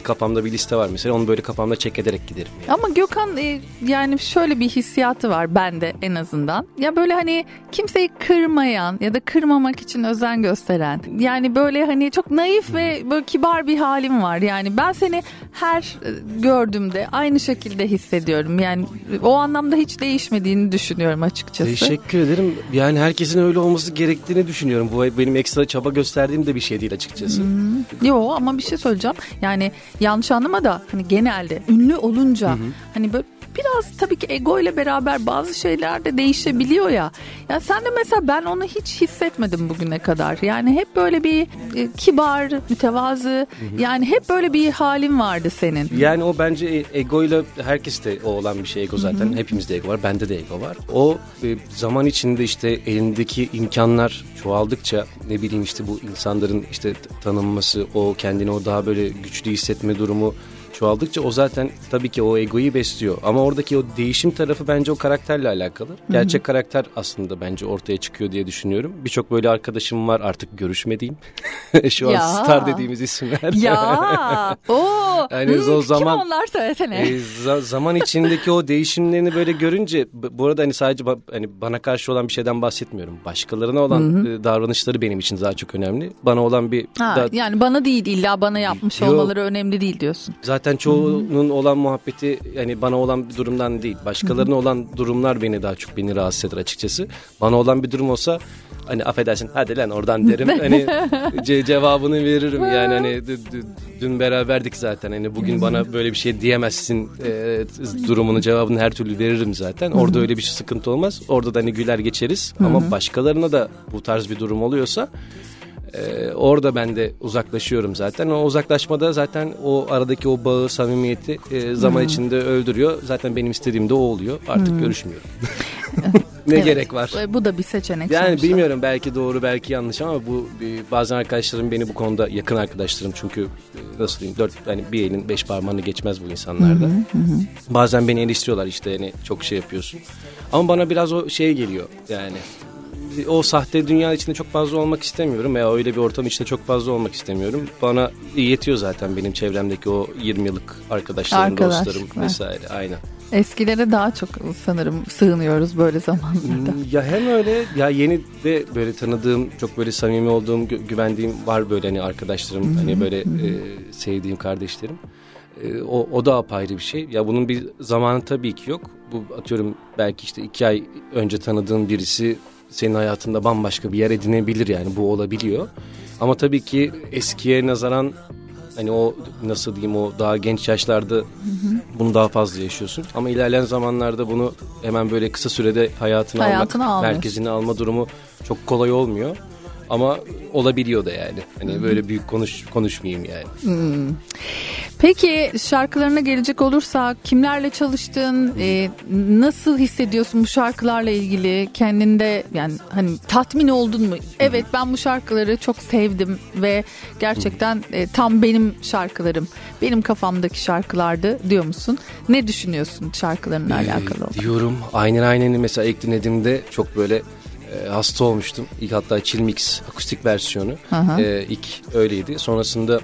kafamda bir liste var mesela onu böyle kafamda çek ederek giderim. Ama Gökhan e, yani şöyle bir hissiyatı var bende en azından. Ya böyle hani kimseyi kırmayan ya da kırmamak için özen gösteren. Yani böyle hani çok naif ve böyle kibar bir halim var. Yani ben seni her e, gördüğümde aynı şekilde hissediyorum. Yani o anlamda hiç değişmediğini düşünüyorum açıkçası. Teşekkür ederim. Yani herkesin öyle olması gerektiğini düşünüyorum. Bu benim ekstra çaba gösterdiğim de bir şey değil açıkçası. Yo ama bir şey söyleyeceğim. Yani yanlış anlama da hani genelde ünlü olunca hani böyle biraz tabii ki ego ile beraber bazı şeyler de değişebiliyor ya. Ya sen de mesela ben onu hiç hissetmedim bugüne kadar. Yani hep böyle bir e, kibar, mütevazı yani hep böyle bir halin vardı senin. Yani o bence e- egoyla herkeste o olan bir şey ego zaten. Hı hı. Hepimizde ego var. Bende de ego var. O e, zaman içinde işte elindeki imkanlar çoğaldıkça ne bileyim işte bu insanların işte tanınması, o kendini o daha böyle güçlü hissetme durumu çoğaldıkça o zaten tabii ki o egoyu besliyor. Ama oradaki o değişim tarafı bence o karakterle alakalı. Gerçek karakter aslında bence ortaya çıkıyor diye düşünüyorum. Birçok böyle arkadaşım var artık görüşmediğim. Şu an Ya. star dediğimiz isimler. Ya o Yani o zaman- kim onlar söylesene. E, za- zaman içindeki o değişimlerini böyle görünce bu arada hani sadece hani bana karşı olan bir şeyden bahsetmiyorum. Başkalarına olan Hı hı. e, davranışları benim için daha çok önemli. Bana olan bir Ha, da- yani bana değil illa bana yapmış Yok. olmaları önemli değil diyorsun. zaten çoğunun olan muhabbeti yani bana olan bir durumdan değil. Başkalarına olan durumlar beni daha çok beni rahatsız eder açıkçası. Bana olan bir durum olsa hani affedersin hadi lan oradan derim. hani ce- cevabını veririm yani hani dün beraberdik zaten. Hani bugün bana böyle bir şey diyemezsin e, durumunu cevabını her türlü veririm zaten. Orada öyle bir şey sıkıntı olmaz. Orada da hani güler geçeriz. Ama başkalarına da bu tarz bir durum oluyorsa ee, orada ben de uzaklaşıyorum zaten. O uzaklaşmada zaten o aradaki o bağı, samimiyeti e, zaman Hmm. içinde öldürüyor. Zaten benim istediğim de o oluyor. Artık Hmm. görüşmüyorum. ne Evet. gerek var? E, Bu da bir seçenek Yani sonuçta. bilmiyorum belki doğru belki yanlış ama bu bir- bazen arkadaşlarım beni bu konuda yakın arkadaşlarım çünkü e, nasıl diyeyim dört yani bir elin beş parmağını geçmez bu insanlarda. Hı hı, hı. Bazen beni eleştiriyorlar işte hani çok şey yapıyorsun. Ama bana biraz o şey geliyor yani o sahte dünya içinde çok fazla olmak istemiyorum veya öyle bir ortam içinde çok fazla olmak istemiyorum. Bana yetiyor zaten benim çevremdeki o 20 yıllık arkadaşlarım, Arkadaşlıklar. dostlarım vesaire aynen. Eskilere daha çok sanırım sığınıyoruz böyle zamanlarda. Hmm, Ya hem öyle ya yeni de böyle tanıdığım çok böyle samimi olduğum gü- güvendiğim var böyle hani arkadaşlarım hani böyle e, sevdiğim kardeşlerim. E, o, o da apayrı bir şey. Ya bunun bir zamanı tabii ki yok. Bu atıyorum belki işte iki ay önce tanıdığın birisi senin hayatında bambaşka bir yer edinebilir yani bu olabiliyor. Ama tabii ki eskiye nazaran hani o nasıl diyeyim o daha genç yaşlarda bunu daha fazla yaşıyorsun. Ama ilerleyen zamanlarda bunu hemen böyle kısa sürede hayatına, Hayatına almak, almıyorsun. merkezine alma durumu çok kolay olmuyor. Ama olabiliyor da yani. Hani böyle büyük konuş konuşmayayım yani. Peki şarkılarına gelecek olursak kimlerle çalıştın? Ee, nasıl hissediyorsun bu şarkılarla ilgili? Kendinde yani hani tatmin oldun mu? Evet ben bu şarkıları çok sevdim ve gerçekten e, tam benim şarkılarım. Benim kafamdaki şarkılardı diyor musun? Ne düşünüyorsun şarkılarınla alakalı? olarak? Diyorum. Aynen ayneni mesela ilk dinlediğimde çok böyle e, hasta olmuştum. İlk hatta Chill Mix akustik versiyonu. E, ilk öyleydi. Sonrasında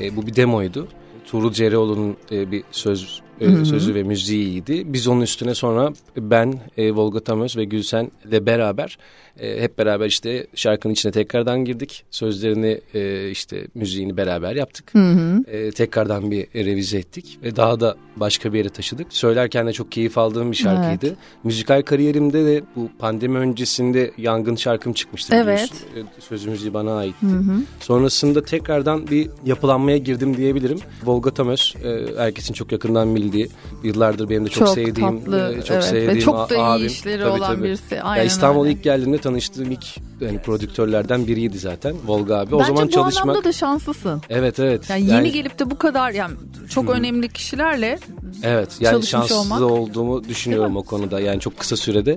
e, bu bir demoydu. Tuğrul Cereoğlu'nun e, bir söz e, sözü ve müziğiydi. Biz onun üstüne sonra ben, e, Volga Tamöz ve Gülsen ile beraber e, hep beraber işte şarkının içine tekrardan girdik. Sözlerini e, işte müziğini beraber yaptık. E, tekrardan bir revize ettik ve daha da başka bir yere taşıdık. Söylerken de çok keyif aldığım bir şarkıydı. Müzikal kariyerimde de bu pandemi öncesinde yangın şarkım çıkmıştı Evet. biliyorsun. E, Sözü müziği bana aitti. Sonrasında tekrardan bir yapılanmaya girdim diyebilirim. Volga Tamöz, e, herkesin çok yakından bildiği, yıllardır benim de çok, Çok sevdiğim, tatlı, e, çok evet. Ve sevdiğim çok da iyi abim. işleri Tabii, olan tabii. birisi. Ya Aynen İstanbul'a öyle. ilk geldiğimde tanıştığım ilk yani prodüktörlerden biriydi zaten Volga abi. O Bence zaman bu çalışmak anlamda da şanslısın. Evet evet. Yani yeni gelip de bu kadar yani çok önemli kişilerle Evet yani şanslı olmak. olduğumu düşünüyorum o konuda. Yani çok kısa sürede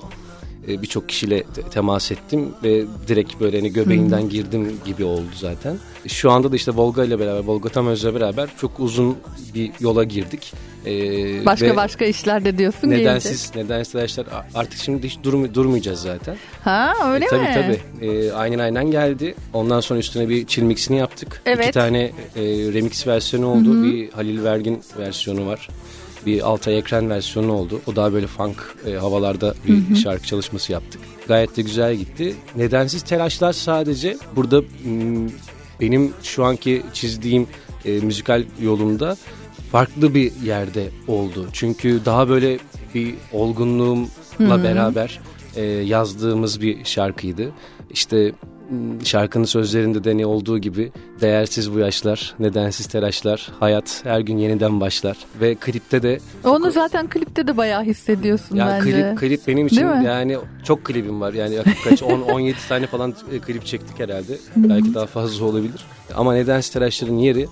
e, birçok kişiyle te- temas ettim ve direkt böyle hani göbeğinden girdim gibi oldu zaten. Şu anda da işte Volga ile beraber, Volga Tamöz'le beraber çok uzun bir yola girdik. E, başka ve başka işlerde diyorsun gelince. Nedensiz, nedensiz arkadaşlar artık şimdi hiç durm- durmayacağız zaten. Ha öyle E, tabii mi? tabii. E, aynen aynen geldi. Ondan sonra üstüne bir chill mixini yaptık. Evet. İki tane e, remix versiyonu oldu. Bir Halil Vergin versiyonu var. Bir Altay Ekren versiyonu oldu. O daha böyle funk e, havalarda bir şarkı çalışması yaptık. Gayet de güzel gitti. Nedensiz telaşlar sadece burada benim şu anki çizdiğim e, müzikal yolumda farklı bir yerde oldu. Çünkü daha böyle bir olgunluğumla beraber e, yazdığımız bir şarkıydı. İşte şarkının sözlerinde de ne olduğu gibi değersiz bu yaşlar, nedensiz telaşlar, hayat her gün yeniden başlar. Ve klipte de Onu zaten klipte de bayağı hissediyorsun ya bence. klip klip benim için yani çok klibim var. Yani kaç 10 17 tane falan e, klip çektik herhalde. Belki daha fazla olabilir. Ama nedensiz telaşların yeri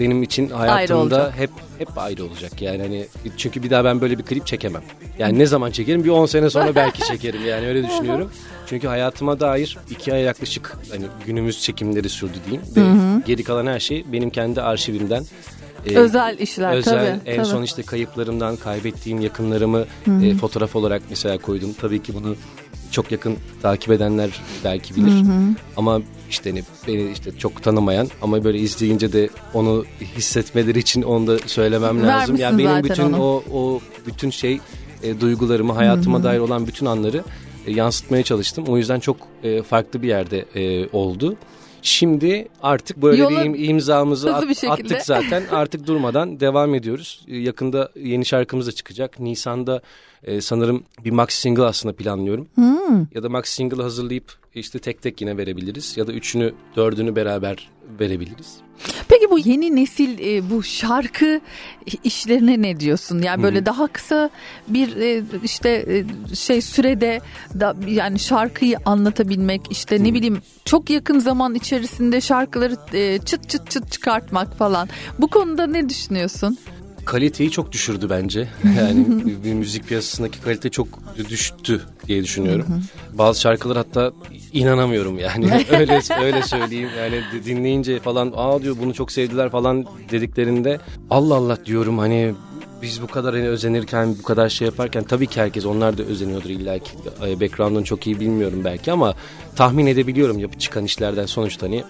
benim için hayatımda hep hep ayrı olacak. Yani hani çünkü bir daha ben böyle bir klip çekemem. Yani ne zaman çekerim? Bir 10 sene sonra belki çekerim. Yani öyle düşünüyorum. Çünkü hayatıma dair iki ay yaklaşık hani günümüz çekimleri sürdü diyeyim. Ve geri kalan her şey benim kendi arşivimden e, Özel işler özel tabii. en tabii. son işte kayıplarımdan kaybettiğim yakınlarımı e, fotoğraf olarak mesela koydum. Tabii ki bunu çok yakın takip edenler belki bilir. Ama işte hani beni işte çok tanımayan ama böyle izleyince de onu hissetmeleri için onu da söylemem lazım. Vermişsin Yani benim bütün onu. o o bütün şey e, duygularımı, hayatıma dair olan bütün anları e, yansıtmaya çalıştım. O yüzden çok e, farklı bir yerde e, oldu. Şimdi artık böyle Yola bir im- imzamızı at- bir attık zaten. Artık durmadan devam ediyoruz. E, Yakında yeni şarkımız da çıkacak. Nisan'da e, sanırım bir max single aslında planlıyorum. Hmm. Ya da max single hazırlayıp işte tek tek yine verebiliriz. Ya da üçünü, dördünü beraber verebiliriz. Peki bu yeni nesil e, bu şarkı işlerine ne diyorsun? Yani böyle daha kısa bir e, işte e, şey sürede da yani şarkıyı anlatabilmek işte ne bileyim çok yakın zaman içerisinde şarkıları e, çıt çıt çıt çıkartmak falan. Bu konuda ne düşünüyorsun? Kaliteyi çok düşürdü bence. Yani bir müzik piyasasındaki kalite çok düştü diye düşünüyorum. Bazı şarkılar hatta inanamıyorum yani. öyle öyle söyleyeyim. Yani di- dinleyince falan aa diyor bunu çok sevdiler falan dediklerinde Allah Allah diyorum hani biz bu kadar hani özenirken bu kadar şey yaparken tabii ki herkes onlar da özeniyordur illa ki. Background'unu çok iyi bilmiyorum belki ama tahmin edebiliyorum yapı çıkan işlerden sonuçta hani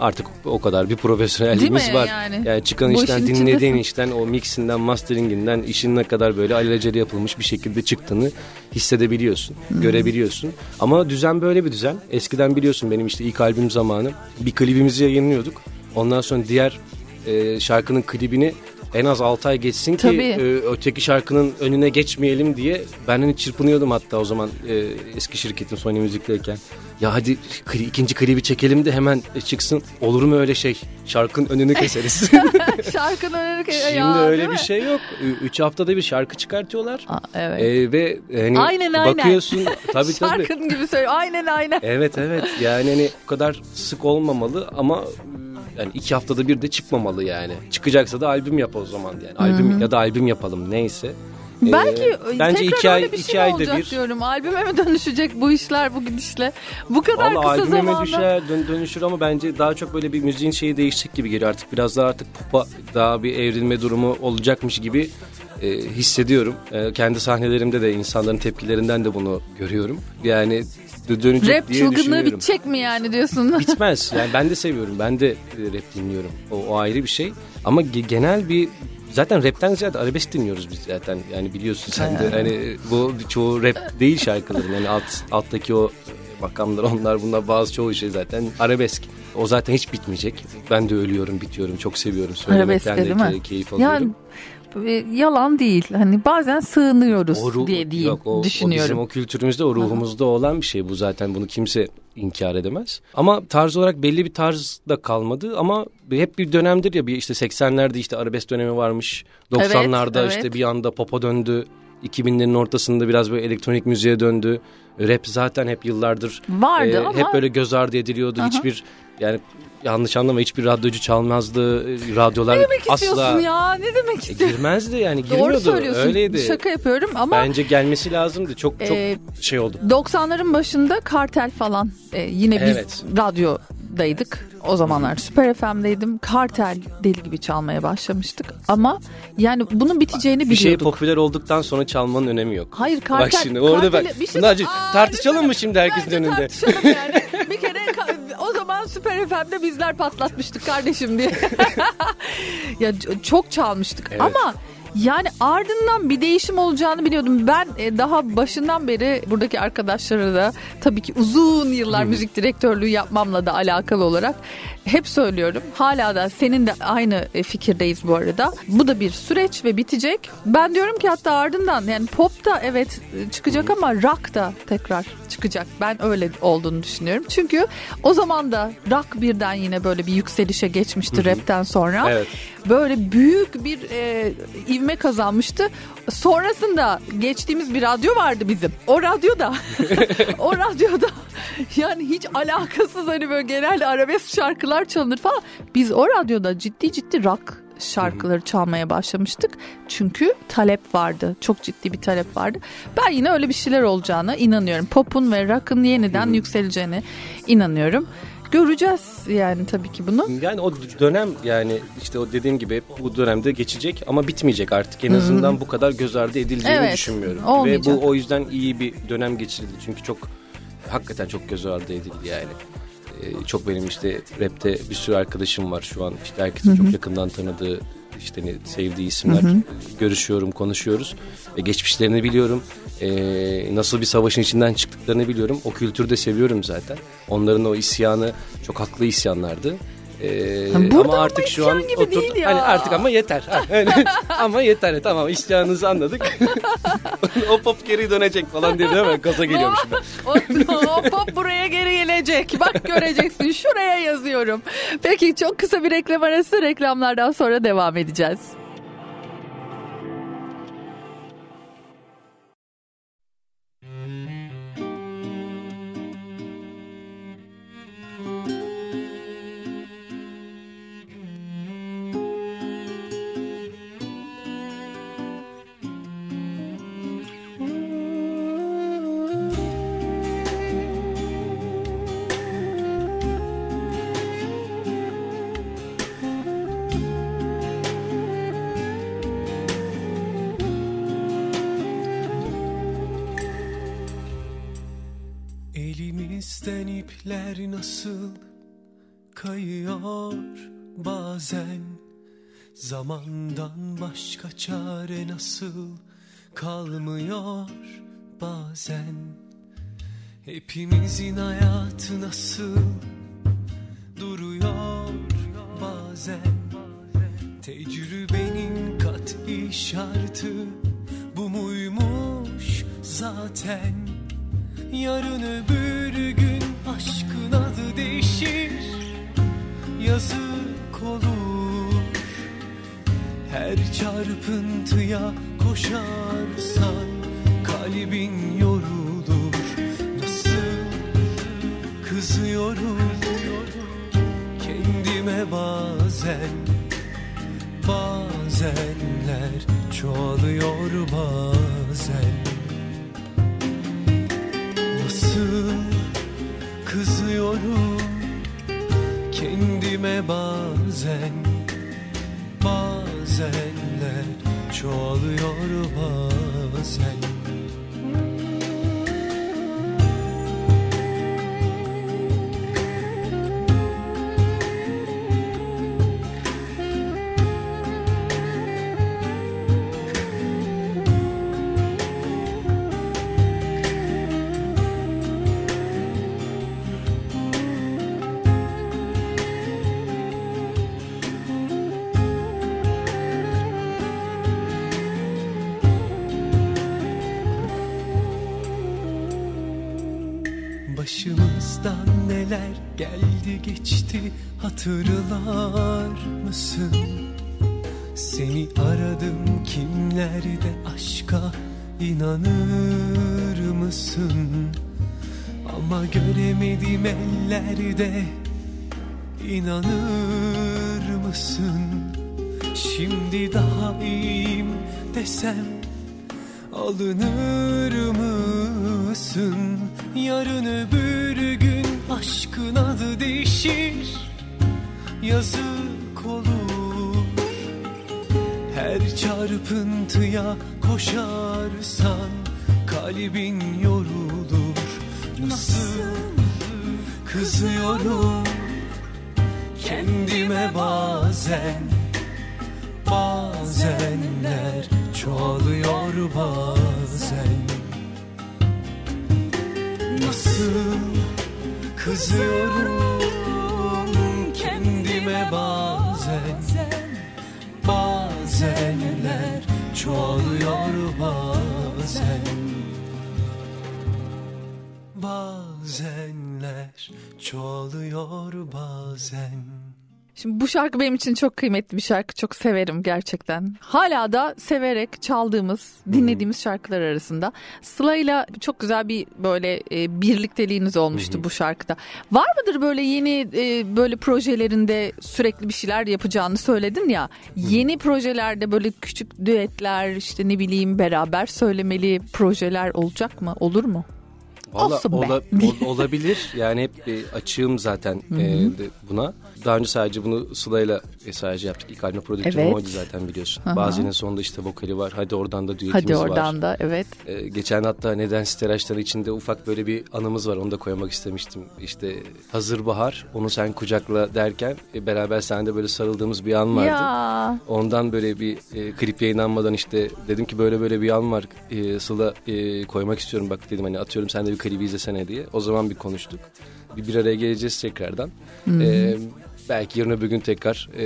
artık o kadar bir profesyonelliğimiz var. yani? Yani çıkan Bu işten dinlediğin içindesin. işten o mixinden masteringinden işin ne kadar böyle alelacele yapılmış bir şekilde çıktığını hissedebiliyorsun, görebiliyorsun. Ama düzen böyle bir düzen. Eskiden biliyorsun benim işte ilk albüm zamanı bir klibimizi yayınlıyorduk. Ondan sonra diğer e, şarkının klibini en az 6 ay geçsin ki Tabii. e, öteki şarkının önüne geçmeyelim diye ben hani çırpınıyordum hatta o zaman e, eski şirketin Sony Müzik'teyken. Ya hadi kli- ikinci klibi çekelim de hemen e, çıksın. Olur mu öyle şey? Şarkının önünü keseriz. Şarkının önünü Şimdi ya, öyle bir mi? şey yok. Üç haftada bir şarkı çıkartıyorlar. Aa, evet. E, ve hani Aynen, aynen. bakıyorsun tabii tabii. Şarkının gibi söylüyor. Aynen aynen. Evet evet yani hani bu kadar sık olmamalı ama yani iki haftada bir de çıkmamalı yani. Çıkacaksa da albüm yap o zaman yani. Albüm ya da albüm yapalım neyse. Ee, Belki bence tekrar iki ay öyle bir iki şey ayda olacak bir. diyorum. Albüme mi dönüşecek bu işler bu gidişle? Bu kadar Valla kısa zamanda. düşer dön- dönüşür ama bence daha çok böyle bir müziğin şeyi değişecek gibi geliyor artık. Biraz daha artık pop'a daha bir evrilme durumu olacakmış gibi e, hissediyorum. E, kendi sahnelerimde de insanların tepkilerinden de bunu görüyorum. Yani dönecek Rap diye çılgınlığı bitecek mi yani diyorsun? Bitmez. Yani ben de seviyorum. Ben de rap dinliyorum. O, o ayrı bir şey. Ama ge- genel bir zaten rapten ziyade arabesk dinliyoruz biz zaten. Yani biliyorsun sen de hani bu çoğu rap değil şarkıların. Yani alt alttaki o makamlar onlar bunlar bazı çoğu şey zaten arabesk. O zaten hiç bitmeyecek. Ben de ölüyorum, bitiyorum. Çok seviyorum söylemekten Arabesk de keyif alıyorum. Yani e, yalan değil. Hani bazen sığınıyoruz O ruh- diye diyeyim, yok, o, O düşünüyorum. bizim o kültürümüzde, o ruhumuzda olan bir şey bu zaten. Bunu kimse inkar edemez. Ama tarz olarak belli bir tarz da kalmadı ama hep bir dönemdir ya bir işte 80'lerde işte arabesk dönemi varmış. 90'larda Evet, işte evet. bir anda pop'a döndü. 2000'lerin ortasında biraz böyle elektronik müziğe döndü. Rap zaten hep yıllardır Vardı e, ama- hep böyle göz ardı ediliyordu. Aha. Hiçbir yani yanlış anlama hiçbir radyocu çalmazdı. E, Radyolar Ne demek asla ya? Ne demek E, istiyorsun? girmezdi yani girmiyordu. Doğru söylüyorsun. Öyleydi. Şaka yapıyorum ama Bence gelmesi lazımdı. Çok çok Ee, şey oldu. 90'ların başında kartel falan e, yine biz Evet. radyodaydık. O zamanlar Süper FM'deydim. Kartel deli gibi çalmaya başlamıştık. Ama yani bunun biteceğini Bir şey biliyorduk. popüler olduktan sonra çalmanın önemi yok. Hayır kartel. Bak şimdi orada bak. karteli- şey- tartışalım mı şimdi herkesin önünde? tartışalım yani. bir kere ka- o zaman Süper FM'de bizler patlatmıştık kardeşim diye. ya çok çalmıştık Evet. ama yani ardından bir değişim olacağını biliyordum. Ben e, daha başından beri buradaki arkadaşlara da tabii ki uzun yıllar müzik direktörlüğü yapmamla da alakalı olarak hep söylüyorum. Hala da senin de aynı e, fikirdeyiz bu arada. Bu da bir süreç ve bitecek. Ben diyorum ki hatta ardından yani pop da evet e, çıkacak ama rock da tekrar çıkacak. Ben öyle olduğunu düşünüyorum. Çünkü o zaman da rock birden yine böyle bir yükselişe geçmişti rapten sonra Evet. böyle büyük bir e, ivme kazanmıştı. Sonrasında geçtiğimiz bir radyo vardı bizim. O radyoda o radyoda yani hiç alakasız hani böyle genelde arabesk şarkılar çalınır falan. Biz o radyoda ciddi ciddi rock şarkıları çalmaya başlamıştık. Çünkü talep vardı. Çok ciddi bir talep vardı. Ben yine öyle bir şeyler olacağına inanıyorum. Pop'un ve rock'ın yeniden yükseleceğine inanıyorum. Göreceğiz yani tabii ki bunu. Yani o dönem yani işte o dediğim gibi bu dönemde geçecek ama bitmeyecek artık. En azından bu kadar göz ardı edileceğini Evet, düşünmüyorum. olmayacak. Ve bu o yüzden iyi bir dönem geçirildi. Çünkü çok hakikaten çok göz ardı edildi yani. Ee, çok benim işte rapte bir sürü arkadaşım var şu an. İşte herkesin çok yakından tanıdığı işte sevdiği isimler görüşüyorum, konuşuyoruz ve geçmişlerini biliyorum. Ee, nasıl bir savaşın içinden çıktıklarını biliyorum. O kültürü de seviyorum zaten. Onların o isyanı çok haklı isyanlardı. Ee, Burada ama ama artık şu an gibi değil ya. Hani artık ama yeter. Ama yeter tamam isyanınızı anladık. o pop geri dönecek falan diye değil mi? Gaza geliyorum şimdi. O, o pop buraya geri gelecek. Bak göreceksin. Şuraya yazıyorum. Peki çok kısa bir reklam arası. Reklamlardan sonra devam edeceğiz. Kayıyor bazen. Zamandan başka çare nasıl kalmıyor bazen? Hepimizin hayatı nasıl duruyor bazen? Tecrübenin şartı bu muymuş zaten? Yarın öbür gün aşkın adı değişir Yazık olur. Her çarpıntıya koşarsan Kalbin yorulur. Nasıl kızıyorum? Kendime bazen Bazenler çoğalıyor bazen. Nasıl kızıyorum kendime bazen Bazenler çoğalıyor bazen geçti hatırlar mısın? Seni aradım kimlerde aşka inanır mısın? Ama göremedim ellerde inanır mısın? Şimdi daha iyiyim desem Alınır mısın? Yarın öbür aşkın adı değişir Yazık olur. Her çarpıntıya koşarsan Kalbin yorulur. Nasıl kızıyorum? Kendime bazen Bazenler çoğalıyor bazen. Nasıl kızıyorum kendime bazen. Bazenler çoğalıyor bazen. Bazenler çoğalıyor bazen Şimdi bu şarkı benim için çok kıymetli bir şarkı. Çok severim gerçekten. Hala da severek çaldığımız, dinlediğimiz şarkılar arasında. Sıla'yla çok güzel bir böyle e, birlikteliğiniz olmuştu bu şarkıda. Var mıdır böyle yeni e, böyle projelerinde sürekli bir şeyler yapacağını söyledin ya. Yeni projelerde böyle küçük düetler işte ne bileyim beraber söylemeli projeler olacak mı? Olur mu? Valla ola- ol- olabilir. Yani hep açığım zaten e, buna. Daha önce sadece bunu Sıla'yla e, sadece yaptık. İlk albüm prodüktörüm Evet. oydu zaten biliyorsun. Hı hı. Bazenin sonunda işte vokali var. Hadi oradan da düetimiz Hadi var. oradan da evet. E, geçen hatta neden siteraçları içinde ufak böyle bir anımız var. Onu da koymak istemiştim. İşte hazır bahar onu sen kucakla derken e, beraber sende böyle sarıldığımız bir an vardı. Ya. Ondan böyle bir e, klip yayınlanmadan işte dedim ki böyle böyle bir an var e, Sıla e, koymak istiyorum bak dedim hani atıyorum sen de bir klibi izlesene diye. O zaman bir konuştuk. Bir, bir araya geleceğiz tekrardan. Hı. E, belki yarın öbür gün tekrar e,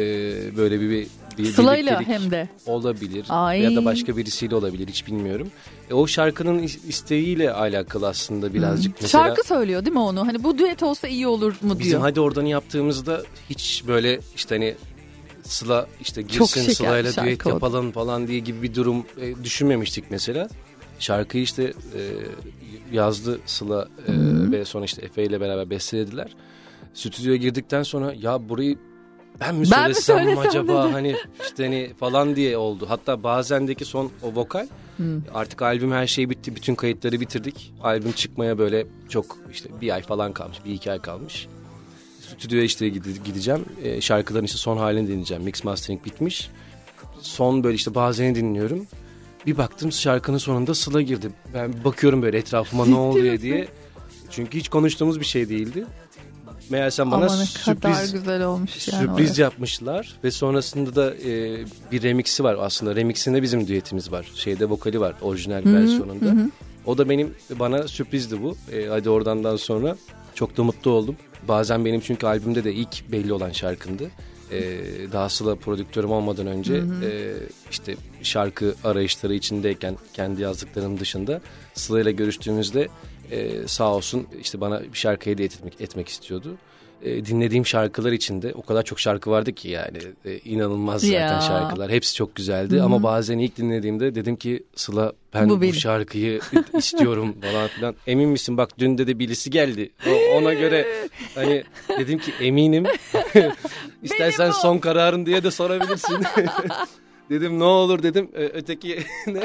böyle bir, bir, bir Sıla'yla hem de. olabilir Ay. ya da başka birisiyle olabilir hiç bilmiyorum. E, o şarkının is- isteğiyle alakalı aslında birazcık. Mesela Şarkı söylüyor değil mi onu? Hani bu düet olsa iyi olur mu diyor. Bizim hadi oradan yaptığımızda hiç böyle işte hani Sıla işte girsin Sıla'yla düet oldu. yapalım falan diye gibi bir durum e, düşünmemiştik mesela. Şarkıyı işte e, yazdı Sıla e, ve sonra işte Efe ile beraber bestelediler. Stüdyoya girdikten sonra ya burayı ben mi Ben söylesem, mi söylesem acaba dedi. hani işte hani falan diye oldu. Hatta bazendeki son o vokal Hı. artık albüm her şey bitti. Bütün kayıtları bitirdik. Albüm çıkmaya böyle çok işte bir ay falan kalmış. Bir iki ay kalmış. Stüdyoya işte gide- gideceğim. E, şarkıların işte son halini dinleyeceğim. Mix mastering bitmiş. Son böyle işte bazeni dinliyorum. Bir baktım şarkının sonunda Sıla girdi. Ben bakıyorum böyle etrafıma ne oluyor diye. Çünkü hiç konuştuğumuz bir şey değildi. Meğersem bana Ama ne kadar sürpriz güzel olmuş yani. sürpriz orası. yapmışlar. Ve sonrasında da e, bir remixi var aslında. Remixinde bizim düetimiz var. Şeyde vokali var orijinal Hı hı, versiyonunda. hı hı. o da benim bana sürprizdi bu. E, hadi oradandan sonra çok da mutlu oldum. Bazen benim çünkü albümde de ilk belli olan şarkımdı. E, daha Sıla prodüktörüm olmadan önce e, işte şarkı arayışları içindeyken kendi yazdıklarım dışında Sıla ile görüştüğümüzde e, sağ olsun işte bana bir şarkı hediye etmek, etmek istiyordu. E, dinlediğim şarkılar içinde o kadar çok şarkı vardı ki yani e, inanılmaz zaten Ya. şarkılar. Hepsi çok güzeldi ama bazen ilk dinlediğimde dedim ki Sıla ben Bu bu, şarkıyı istiyorum falan filan. Emin misin bak dün de de birisi geldi. O- ona göre hani dedim ki eminim. İstersen son kararın diye de sorabilirsin. dedim ne olur dedim Ö- öteki ne?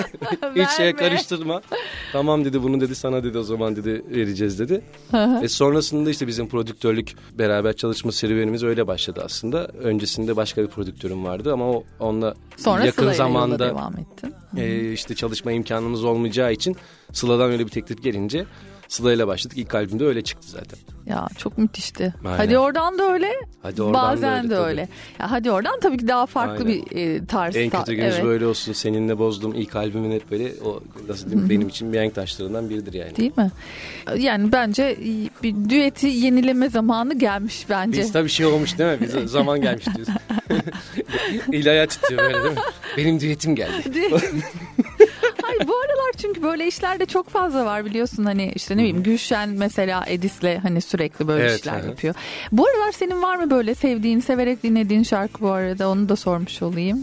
hiç şeye karıştırma. Tamam dedi bunu dedi sana dedi o zaman dedi vereceğiz dedi. e sonrasında işte bizim prodüktörlük beraber çalışma serüvenimiz öyle başladı aslında. Öncesinde başka bir prodüktörüm vardı ama o onunla Sonra yakın zamanda devam ettin. e, işte çalışma imkanımız olmayacağı için Sıla'dan öyle bir teklif gelince Sıla ile başladık. İlk albümde öyle çıktı zaten. Ya çok müthişti. Aynen. Hadi oradan da öyle. Hadi oradan da bazen öyle, de öyle. Ya hadi oradan tabii ki daha farklı Aynen. bir e, tarz. En kötü günümüz evet. böyle olsun. Seninle bozdum. İlk albümün hep böyle o nasıl diyeyim benim için mihenk taşlarından biridir yani. Değil mi? Yani bence bir düeti yenileme zamanı gelmiş bence. Biz tabii şey olmuş değil mi? Bize zaman gelmiş diyoruz. İlahi titriyor böyle değil mi? Benim düetim geldi. Hayır bu aralar çünkü böyle işlerde çok fazla var biliyorsun hani işte ne bileyim Gülşen mesela Edis'le hani sürekli böyle Evet, işler hı. yapıyor. Bu aralar senin var mı böyle sevdiğin, severek dinlediğin şarkı bu arada onu da sormuş olayım.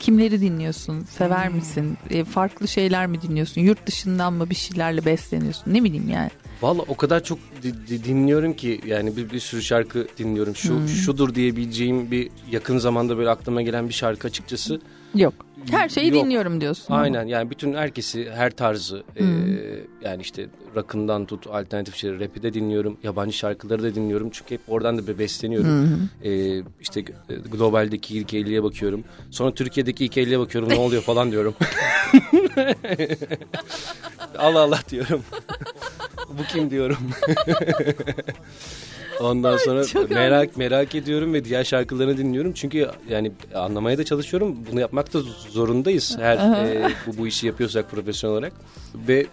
Kimleri dinliyorsun? Sever Hmm. misin? E, farklı şeyler mi dinliyorsun? Yurt dışından mı bir şeylerle besleniyorsun? Ne bileyim yani. Valla o kadar çok di- di- dinliyorum ki yani bir, bir sürü şarkı dinliyorum. Şu Hmm. şudur diyebileceğim bir yakın zamanda böyle aklıma gelen bir şarkı açıkçası. Yok. Her şeyi Yok. dinliyorum diyorsun. Aynen yani bütün herkesi her tarzı e, Hmm. yani işte rock'ından tut alternatif şeyleri rap'i de dinliyorum. Yabancı şarkıları da dinliyorum çünkü hep oradan da besleniyorum. E, işte e, globaldeki ilk 50'ye bakıyorum. Sonra Türkiye'deki ilk 50'ye bakıyorum ne oluyor falan diyorum. Allah Allah diyorum. Bu kim diyorum. Ondan sonra çok merak merak ediyorum ve diğer şarkılarını dinliyorum. Çünkü yani anlamaya da çalışıyorum. Bunu yapmak da zorundayız. Her e, bu bu işi yapıyorsak profesyonel olarak. Ve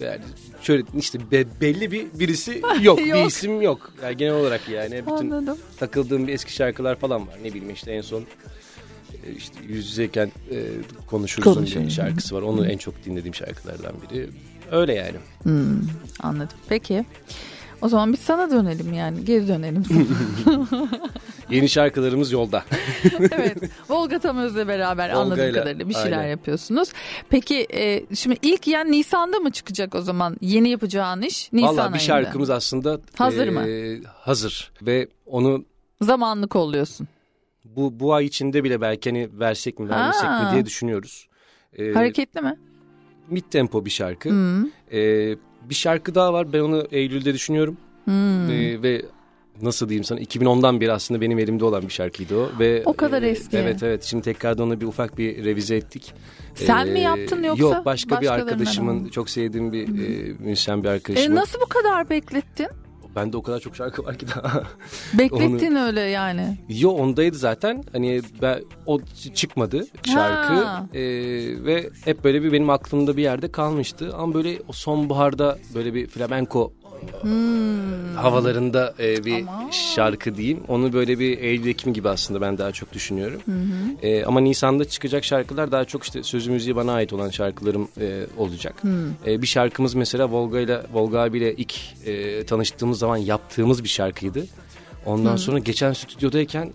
yani şöyle işte be- belli bir birisi yok, bir Yok. isim yok. Yani genel olarak yani bütün Anladım. takıldığım bir eski şarkılar falan var. Ne bileyim işte en son e, işte yüz yüzeyken e, Konuşuruz. bir şarkısı var. Onu en çok dinlediğim şarkılardan biri. Öyle yani. Hmm, anladım. Peki. O zaman biz sana dönelim yani. Geri dönelim. Yeni şarkılarımız yolda. evet. Volga Tamöz'le beraber Volga anladığım ile, kadarıyla bir şeyler aynen. yapıyorsunuz. Peki e, şimdi ilk yani Nisan'da mı çıkacak o zaman yeni yapacağın iş? Nisan Valla bir ayında. şarkımız aslında Hazır e, mı? Hazır ve onu Zamanlı kolluyorsun. bu bu ay içinde bile belki hani versek mi vermesek mi diye düşünüyoruz. E, Hareketli mi? Mid tempo bir şarkı. Hmm. E, bir şarkı daha var ben onu Eylül'de düşünüyorum. Hmm. E, ve nasıl diyeyim sana 2010'dan beri aslında benim elimde olan bir şarkıydı o. ve O kadar e, eski. Evet evet şimdi tekrardan onu bir ufak bir revize ettik. Sen E, mi yaptın yoksa Yok başka bir arkadaşımın mı? çok sevdiğim bir e, müzisyen bir E, arkadaşımın. nasıl bu kadar beklettin? Bende o kadar çok şarkı var ki daha. Beklettin öyle yani. Yo ondaydı zaten. Hani ben o çıkmadı şarkı Ha. Ee, ve hep böyle bir benim aklımda bir yerde kalmıştı. Ama böyle o sonbaharda böyle bir flamenco havalarında e, bir Hmm. Ama. şarkı diyeyim. Onu böyle bir Eylül Ekim gibi aslında ben daha çok düşünüyorum. Ee, ama Nisan'da çıkacak şarkılar daha çok işte sözü müziği bana ait olan şarkılarım e, olacak. Hmm. Ee, bir şarkımız mesela Volga ile Volga abiyle ilk e, tanıştığımız zaman yaptığımız bir şarkıydı. Ondan sonra geçen stüdyodayken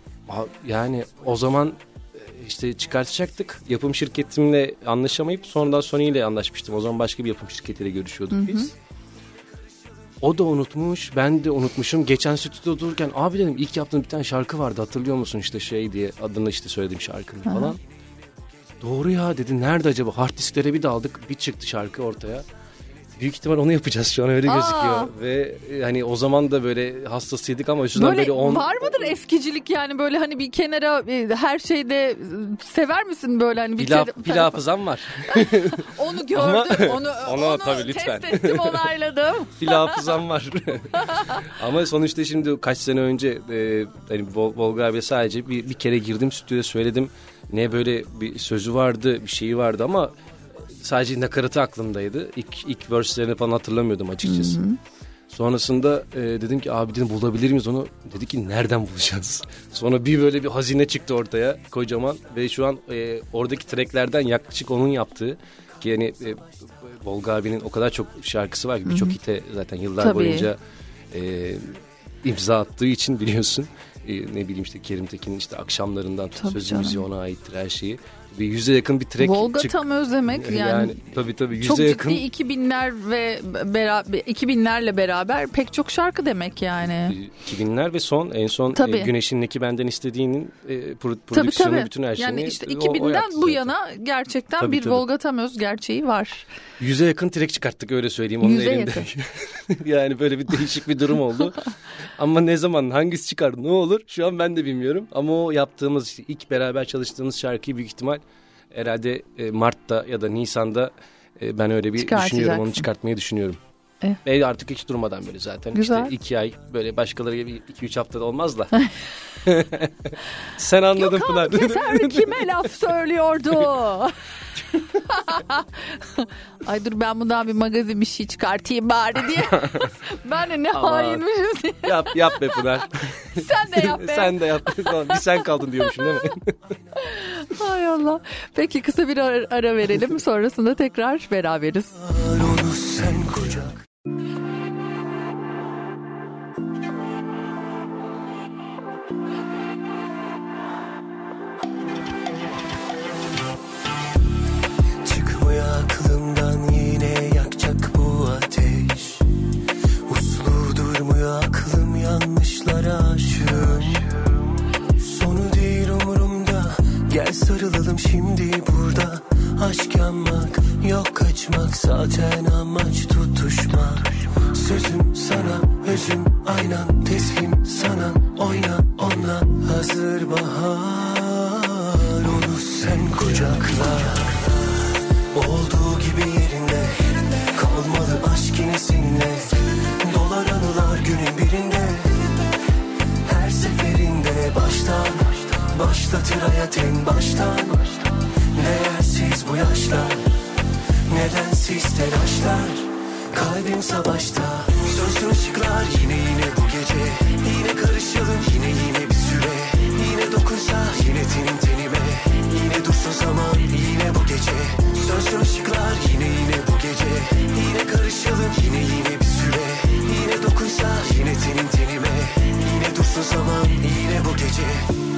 yani o zaman e, işte çıkartacaktık. Yapım şirketimle anlaşamayıp sonradan Sony ile anlaşmıştım. O zaman başka bir yapım şirketiyle görüşüyorduk biz. O da unutmuş, ben de unutmuşum. Geçen stüdyoda dururken abi dedim ilk yaptığım bir tane şarkı vardı hatırlıyor musun işte şey diye adını işte söylediğim şarkının falan. Doğru ya dedi nerede acaba hard disklere bir daldık bir çıktı şarkı ortaya. Büyük ihtimal onu yapacağız şu an öyle Aa. gözüküyor. Ve e, hani o zaman da böyle hastasıydık ama üstünden Böyle böyle on... var mıdır eskicilik yani böyle hani bir kenara e, her şeyde e, sever misin böyle hani bir Pilav, tara- pilav hafızam var. onu gördüm Ama- onu Onu onu tabii lütfen. test ettim onayladım. Pilav hafızam var. Ama sonuçta şimdi kaç sene önce e, hani Vol- Volga abi sadece bir, bir kere girdim stüdyoya söyledim. Ne böyle bir sözü vardı, bir şeyi vardı ama sadece nakaratı aklımdaydı. İlk, ilk verse'lerini falan hatırlamıyordum açıkçası. Sonrasında e, dedim ki abi dedim bulabilir miyiz onu? Dedi ki nereden bulacağız? Sonra bir böyle bir hazine çıktı ortaya kocaman ve şu an e, oradaki tracklerden yaklaşık onun yaptığı ki yani e, Volga abinin o kadar çok şarkısı var ki birçok hite zaten yıllar Tabii. boyunca e, imza attığı için biliyorsun. E, ne bileyim işte Kerim Tekin'in işte akşamlarından Tabii sözü canım. müziği ona aittir her şeyi. Bir yüze yakın bir track Volga çık- tam özlemek yani, yani tabii tabii yüze çok yakın ciddi 2000'ler ve beraber 2000'lerle beraber pek çok şarkı demek yani. 2000'ler ve son en son Tabii. e, Güneş'in Neki Benden istediğinin e, pro- Tabii prodüksiyonu tabii. bütün her şeyini yani işte o- o 2000'den yaptı bu yana gerçekten Tabii, bir tabii. Volga Tamöz gerçeği var. Yüze yakın track çıkarttık öyle söyleyeyim onun Yüze elinde. yani böyle bir değişik bir durum oldu. Ama ne zaman hangisi çıkar ne olur şu an ben de bilmiyorum. Ama o yaptığımız ilk beraber çalıştığımız şarkıyı büyük ihtimal herhalde e, Mart'ta ya da Nisan'da e, ben öyle bir düşünüyorum onu çıkartmayı düşünüyorum. Eh. Ve artık hiç durmadan böyle zaten. Güzel. İşte iki ay böyle başkaları gibi iki üç haftada olmaz da. Sen anladın Pınar. Keser kime laf söylüyordu? Ay dur ben bundan bir magazin bir şey çıkartayım bari diye. ben de ne Aman. hainmişim diye. yap yap be Pınar. Sen de yap be. sen de yap. bir sen kaldın diyormuşum değil mi? Hay Allah. Peki kısa bir ara, ara verelim. Sonrasında tekrar beraberiz. Onu sen kucak yanlışlara aşığım. Sonu değil umurumda. Gel sarılalım şimdi burada. Aşk yanmak yok kaçmak Zaten amaç tutuşmak. Sözüm sana özüm aynan Teslim sana oyna onunla. Hazır bahar. Onu sen kucakla. Olduğu gibi yerinde. Kalmalı aşk yine seninle Dolar anılar günün birinde. Her seferinde baştan Başlatır hayat en baştan. Değersiz bu yaşlar Nedensiz telaşlar? Kalbim savaşta Sözlü ışıklar yine yine bu gece. Yine karışalım yine yine bir süre. Yine dokunsa yine tenim tenime. Yine dursun zaman yine bu gece. Sözlü ışıklar yine yine bu gece. Yine karışalım yine yine Yine dokunsa yine tenim tenime. Yine dursun zaman yine bu gece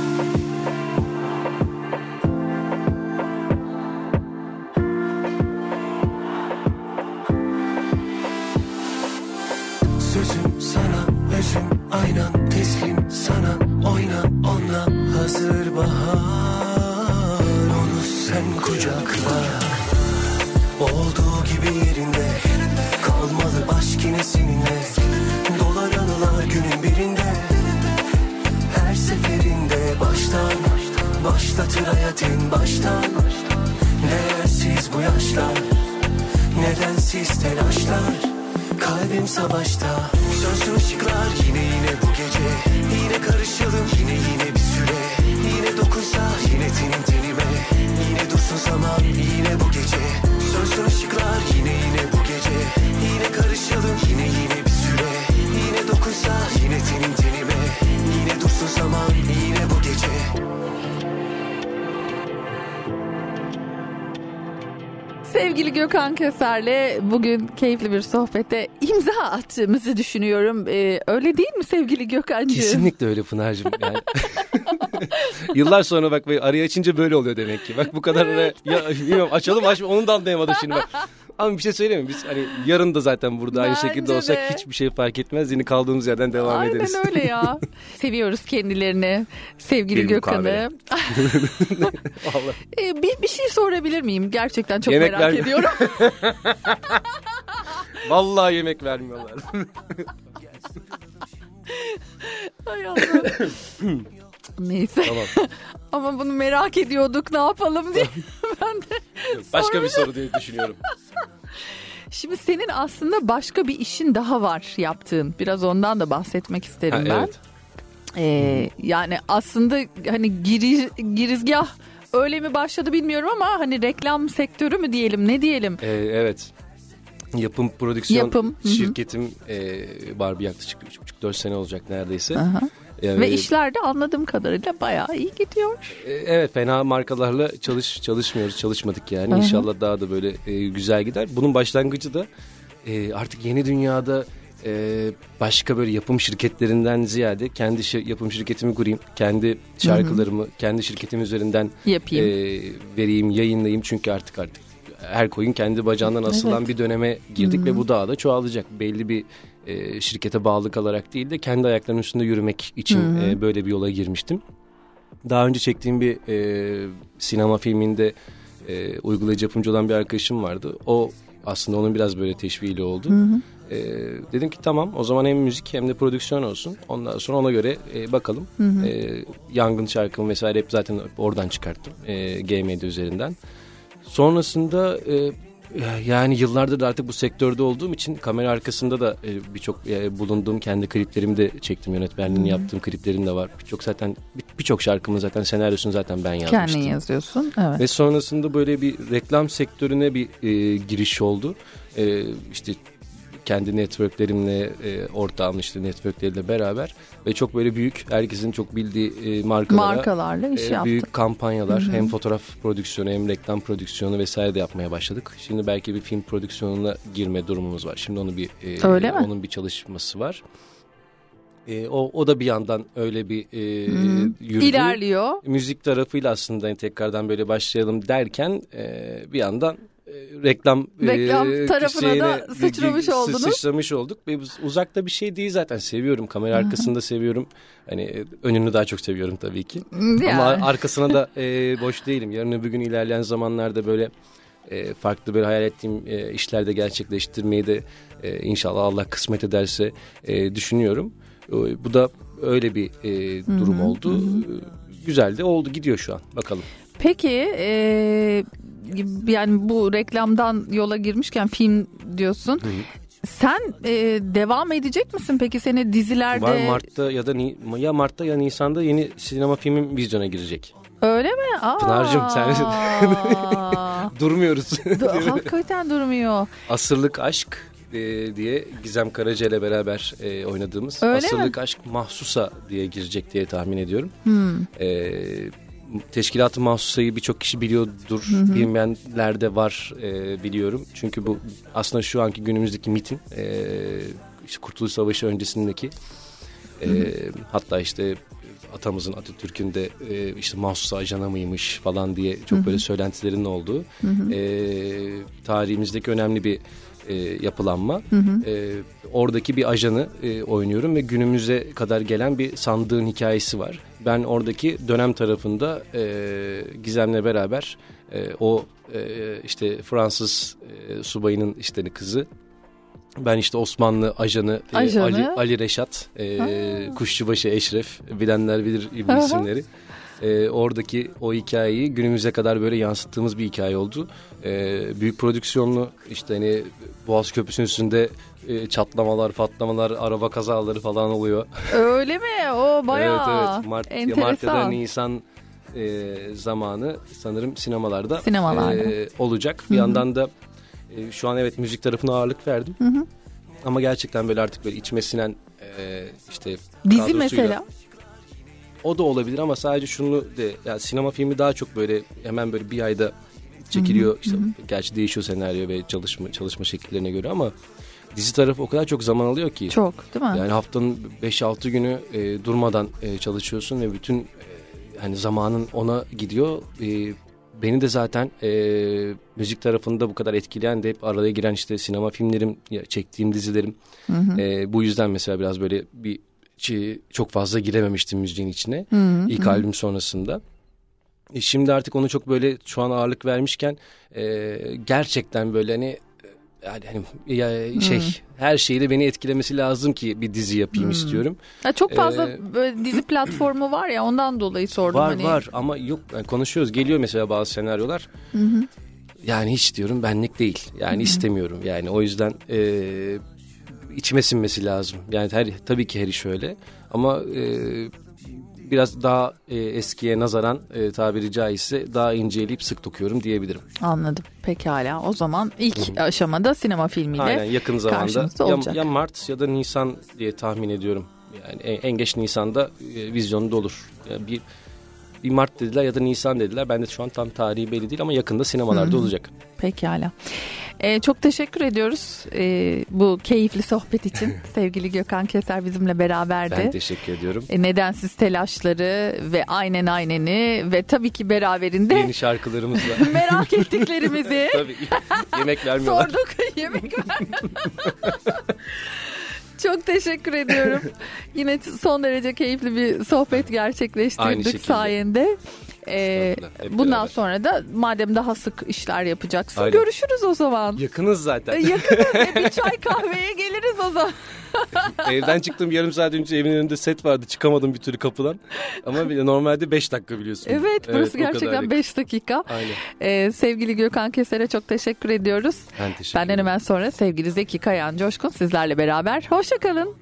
Gökhan Keser'le bugün keyifli bir sohbete imza attığımızı düşünüyorum. Ee, öyle değil mi sevgili Gökhan'cığım? Kesinlikle öyle Pınar'cığım. Yani. Yıllar sonra bak arayı açınca böyle oluyor demek ki. Bak bu kadar ara, ya, bilmiyorum açalım açma onu da anlayamadım şimdi bak. Ama bir şey söyleyeyim mi? Biz hani yarın da zaten burada aynı Bence şekilde olsak de. hiçbir şey fark etmez. Yine kaldığımız yerden devam Aynen ederiz. öyle ya. Seviyoruz kendilerini. Sevgili Bir Gökhan'ı. Ee, bir, bir şey sorabilir miyim? Gerçekten çok Yemek merak verme. ediyorum. Vallahi yemek vermiyorlar. Hay Allah. Neyse. tamam. Ama bunu merak ediyorduk ne yapalım diye. ben de Başka bir soru diye düşünüyorum. Şimdi senin aslında başka bir işin daha var yaptığın. Biraz ondan da bahsetmek isterim Ha, ben. evet. Ee, yani aslında hani giriz, girizgah öyle mi başladı bilmiyorum ama hani reklam sektörü mü diyelim ne diyelim. Ee, evet. yapım prodüksiyon Yapım, hı hı. şirketim e, var bir yaklaşık 3,5-4 sene olacak neredeyse. Aha. Yani- Ve işler de anladığım kadarıyla bayağı iyi gidiyor. E, Evet fena markalarla çalış çalışmıyoruz çalışmadık yani Hı hı. İnşallah daha da böyle e, güzel gider. Bunun başlangıcı da e, artık yeni dünyada e, başka böyle yapım şirketlerinden ziyade kendi şi- yapım şirketimi kurayım. Kendi şarkılarımı kendi şirketim üzerinden Yapayım. e, vereyim yayınlayayım çünkü artık artık her koyun kendi bacağından asılan Evet. bir döneme girdik ve bu daha da çoğalacak. Belli bir e, şirkete bağlı kalarak değil de kendi ayaklarının üstünde yürümek için Hı hı. e, böyle bir yola girmiştim. Daha önce çektiğim bir e, sinema filminde e, uygulayıcı yapımcı olan bir arkadaşım vardı. O aslında onun biraz böyle teşviğiyle oldu. Hı hı. E, dedim ki tamam o zaman hem müzik hem de prodüksiyon olsun. Ondan sonra ona göre e, bakalım. Hı hı. E, yangın şarkımı vesaire hep zaten oradan çıkarttım. E, GMD üzerinden. Sonrasında e, yani yıllardır da artık bu sektörde olduğum için kamera arkasında da e, birçok e, bulunduğum kendi kliplerimi de çektim. Yönetmenliğini yaptığım kliplerim de var. Birçok zaten bir- birçok şarkımın zaten senaryosunu zaten ben yazmıştım. Kendin yazıyorsun. Evet. Ve sonrasında böyle bir reklam sektörüne bir e, giriş oldu. E, işte kendi networklerimle e, ortağım işte networkleriyle beraber ve çok böyle büyük herkesin çok bildiği e, markalara Markalarla iş e, büyük kampanyalar Hı hı. hem fotoğraf prodüksiyonu hem reklam prodüksiyonu vesaire de yapmaya başladık. Şimdi belki bir film prodüksiyonuna girme durumumuz var. Şimdi onu bir e, Öyle mi? onun bir çalışması var. E, o o da bir yandan öyle bir e, yürüdü. İlerliyor. Müzik tarafıyla aslında tekrardan böyle başlayalım derken e, bir yandan e, reklam Reklam e, tarafına da sıçramış sı- oldunuz. Sıçramış olduk. Ve uzakta bir şey değil zaten. Seviyorum. Kamera arkasında seviyorum. Hani e, önünü daha çok seviyorum tabii ki. Yani. ama arkasına da e, boş değilim. Yarın öbür gün ilerleyen zamanlarda böyle e, farklı böyle hayal ettiğim e, işlerde gerçekleştirmeyi de e, inşallah Allah kısmet ederse e, düşünüyorum. E, bu da öyle bir e, durum oldu. E, güzel de oldu. Gidiyor şu an. Bakalım. Peki e, yani bu reklamdan yola girmişken film diyorsun. Sen e, devam edecek misin peki seni dizilerde? Var Mart'ta ya da Ni- ya Mart'ta ya Nisan'da yeni sinema filmim vizyona girecek. Öyle mi? Aa. Pınar'cığım sen- Durmuyoruz. Du- Hakikaten durmuyor. Asırlık Aşk e, diye Gizem Karaca ile beraber e, oynadığımız Öyle Asırlık Aşk Mahsusa diye girecek diye tahmin ediyorum. Hmm. E, Teşkilat-ı Mahsusa'yı birçok kişi biliyordur. hı. Bilmeyenler de var e, biliyorum. Çünkü bu aslında şu anki günümüzdeki MIT'in e, işte Kurtuluş Savaşı öncesindeki e, hatta işte atamızın Atatürk'ün de e, işte mahsusa ajanı mıymış falan diye çok Hı hı. böyle söylentilerin olduğu Hı hı. e, tarihimizdeki önemli bir e, yapılanma. Hı hı. E, oradaki bir ajanı e, oynuyorum ve günümüze kadar gelen bir sandığın hikayesi var. Ben oradaki dönem tarafında e, Gizem'le beraber e, o e, işte Fransız e, subayının işte kızı. Ben işte Osmanlı ajanı, e, Ajanı. Ali, Ali Reşat, e, Ha. Kuşçubaşı Eşref, bilenler bilir isimleri. E, oradaki o hikayeyi günümüze kadar böyle yansıttığımız bir hikaye oldu. E, büyük prodüksiyonlu işte hani Boğaz Köprüsü'nün üstünde e, çatlamalar, patlamalar, araba kazaları falan oluyor. Öyle mi? O bayağı evet evet Mart, enteresan. Mart ya da Nisan e, zamanı sanırım sinemalarda, Sinemalarda. e, olacak. Bir Hı hı. yandan da e, şu an evet müzik tarafına ağırlık verdim. Hı hı. Ama gerçekten böyle artık böyle içime sinen e, işte Dizi kadrosuyla- mesela. O da olabilir ama sadece şunu de yani sinema filmi daha çok böyle hemen böyle bir ayda çekiliyor. Hı hı, İşte hı hı. gerçi değişiyor senaryo ve çalışma çalışma şekillerine göre ama dizi tarafı o kadar çok zaman alıyor ki. Çok değil mi? Yani haftanın 5-6 günü e, durmadan e, çalışıyorsun ve bütün e, hani zamanın ona gidiyor. E, beni de zaten e, müzik tarafında bu kadar etkileyen de hep araya giren işte sinema filmlerim, çektiğim dizilerim. Hı hı. E, bu yüzden mesela biraz böyle bir çok fazla girememiştim müziğin içine. Hı, İlk hı. albüm sonrasında. E, şimdi artık onu çok böyle şu an ağırlık vermişken e, gerçekten böyle hani yani hani ya şey Hmm. her şeyle beni etkilemesi lazım ki bir dizi yapayım Hmm. istiyorum. Ya çok fazla Ee, böyle dizi platformu var ya ondan dolayı sordum. var hani. var ama yok yani konuşuyoruz geliyor mesela bazı senaryolar. Hı hı. Yani hiç diyorum benlik değil. Yani Hı hı. istemiyorum. Yani o yüzden e, içime sinmesi lazım. Yani her tabii ki her iş öyle ama e, biraz daha e, eskiye nazaran e, tabiri caizse daha inceleyip sık dokuyorum diyebilirim. Anladım. Pekala. O zaman ilk aşamada sinema filmiyle Aynen yakın zamanda ya, ya Mart ya da Nisan diye tahmin ediyorum. Yani en, en geç Nisan'da e, vizyonda olur. Yani bir bir Mart dediler ya da Nisan dediler. Ben de şu an tam tarihi belli değil ama yakında sinemalarda olacak. Pekala. Ee, çok teşekkür ediyoruz ee, bu keyifli sohbet için. Sevgili Gökhan Keser bizimle beraberdi. Ben teşekkür ediyorum. E, Nedensiz telaşları ve aynen ayneni ve tabii ki beraberinde Yeni şarkılarımızla. merak ettiklerimizi Tabii yemek vermiyorlar. sorduk. Yemek ver. Çok teşekkür ediyorum. Yine son derece keyifli bir sohbet gerçekleştirdik sayende. Ee, bundan beraber. sonra da madem daha sık işler yapacaksın Aynen. görüşürüz o zaman. Yakınız zaten. Yakınız ve bir çay kahveye geliriz o zaman. Evden çıktım yarım saat önce evin önünde set vardı. Çıkamadım bir türlü kapıdan. Ama normalde 5 dakika biliyorsun. Evet burası kadar gerçekten yakın. 5 dakika. Aynen. Ee, sevgili Gökhan Keser'e çok teşekkür ediyoruz. Ben teşekkür Benden ederim. hemen sonra sevgili Zeki Kayan Coşkun sizlerle beraber. Hoşçakalın.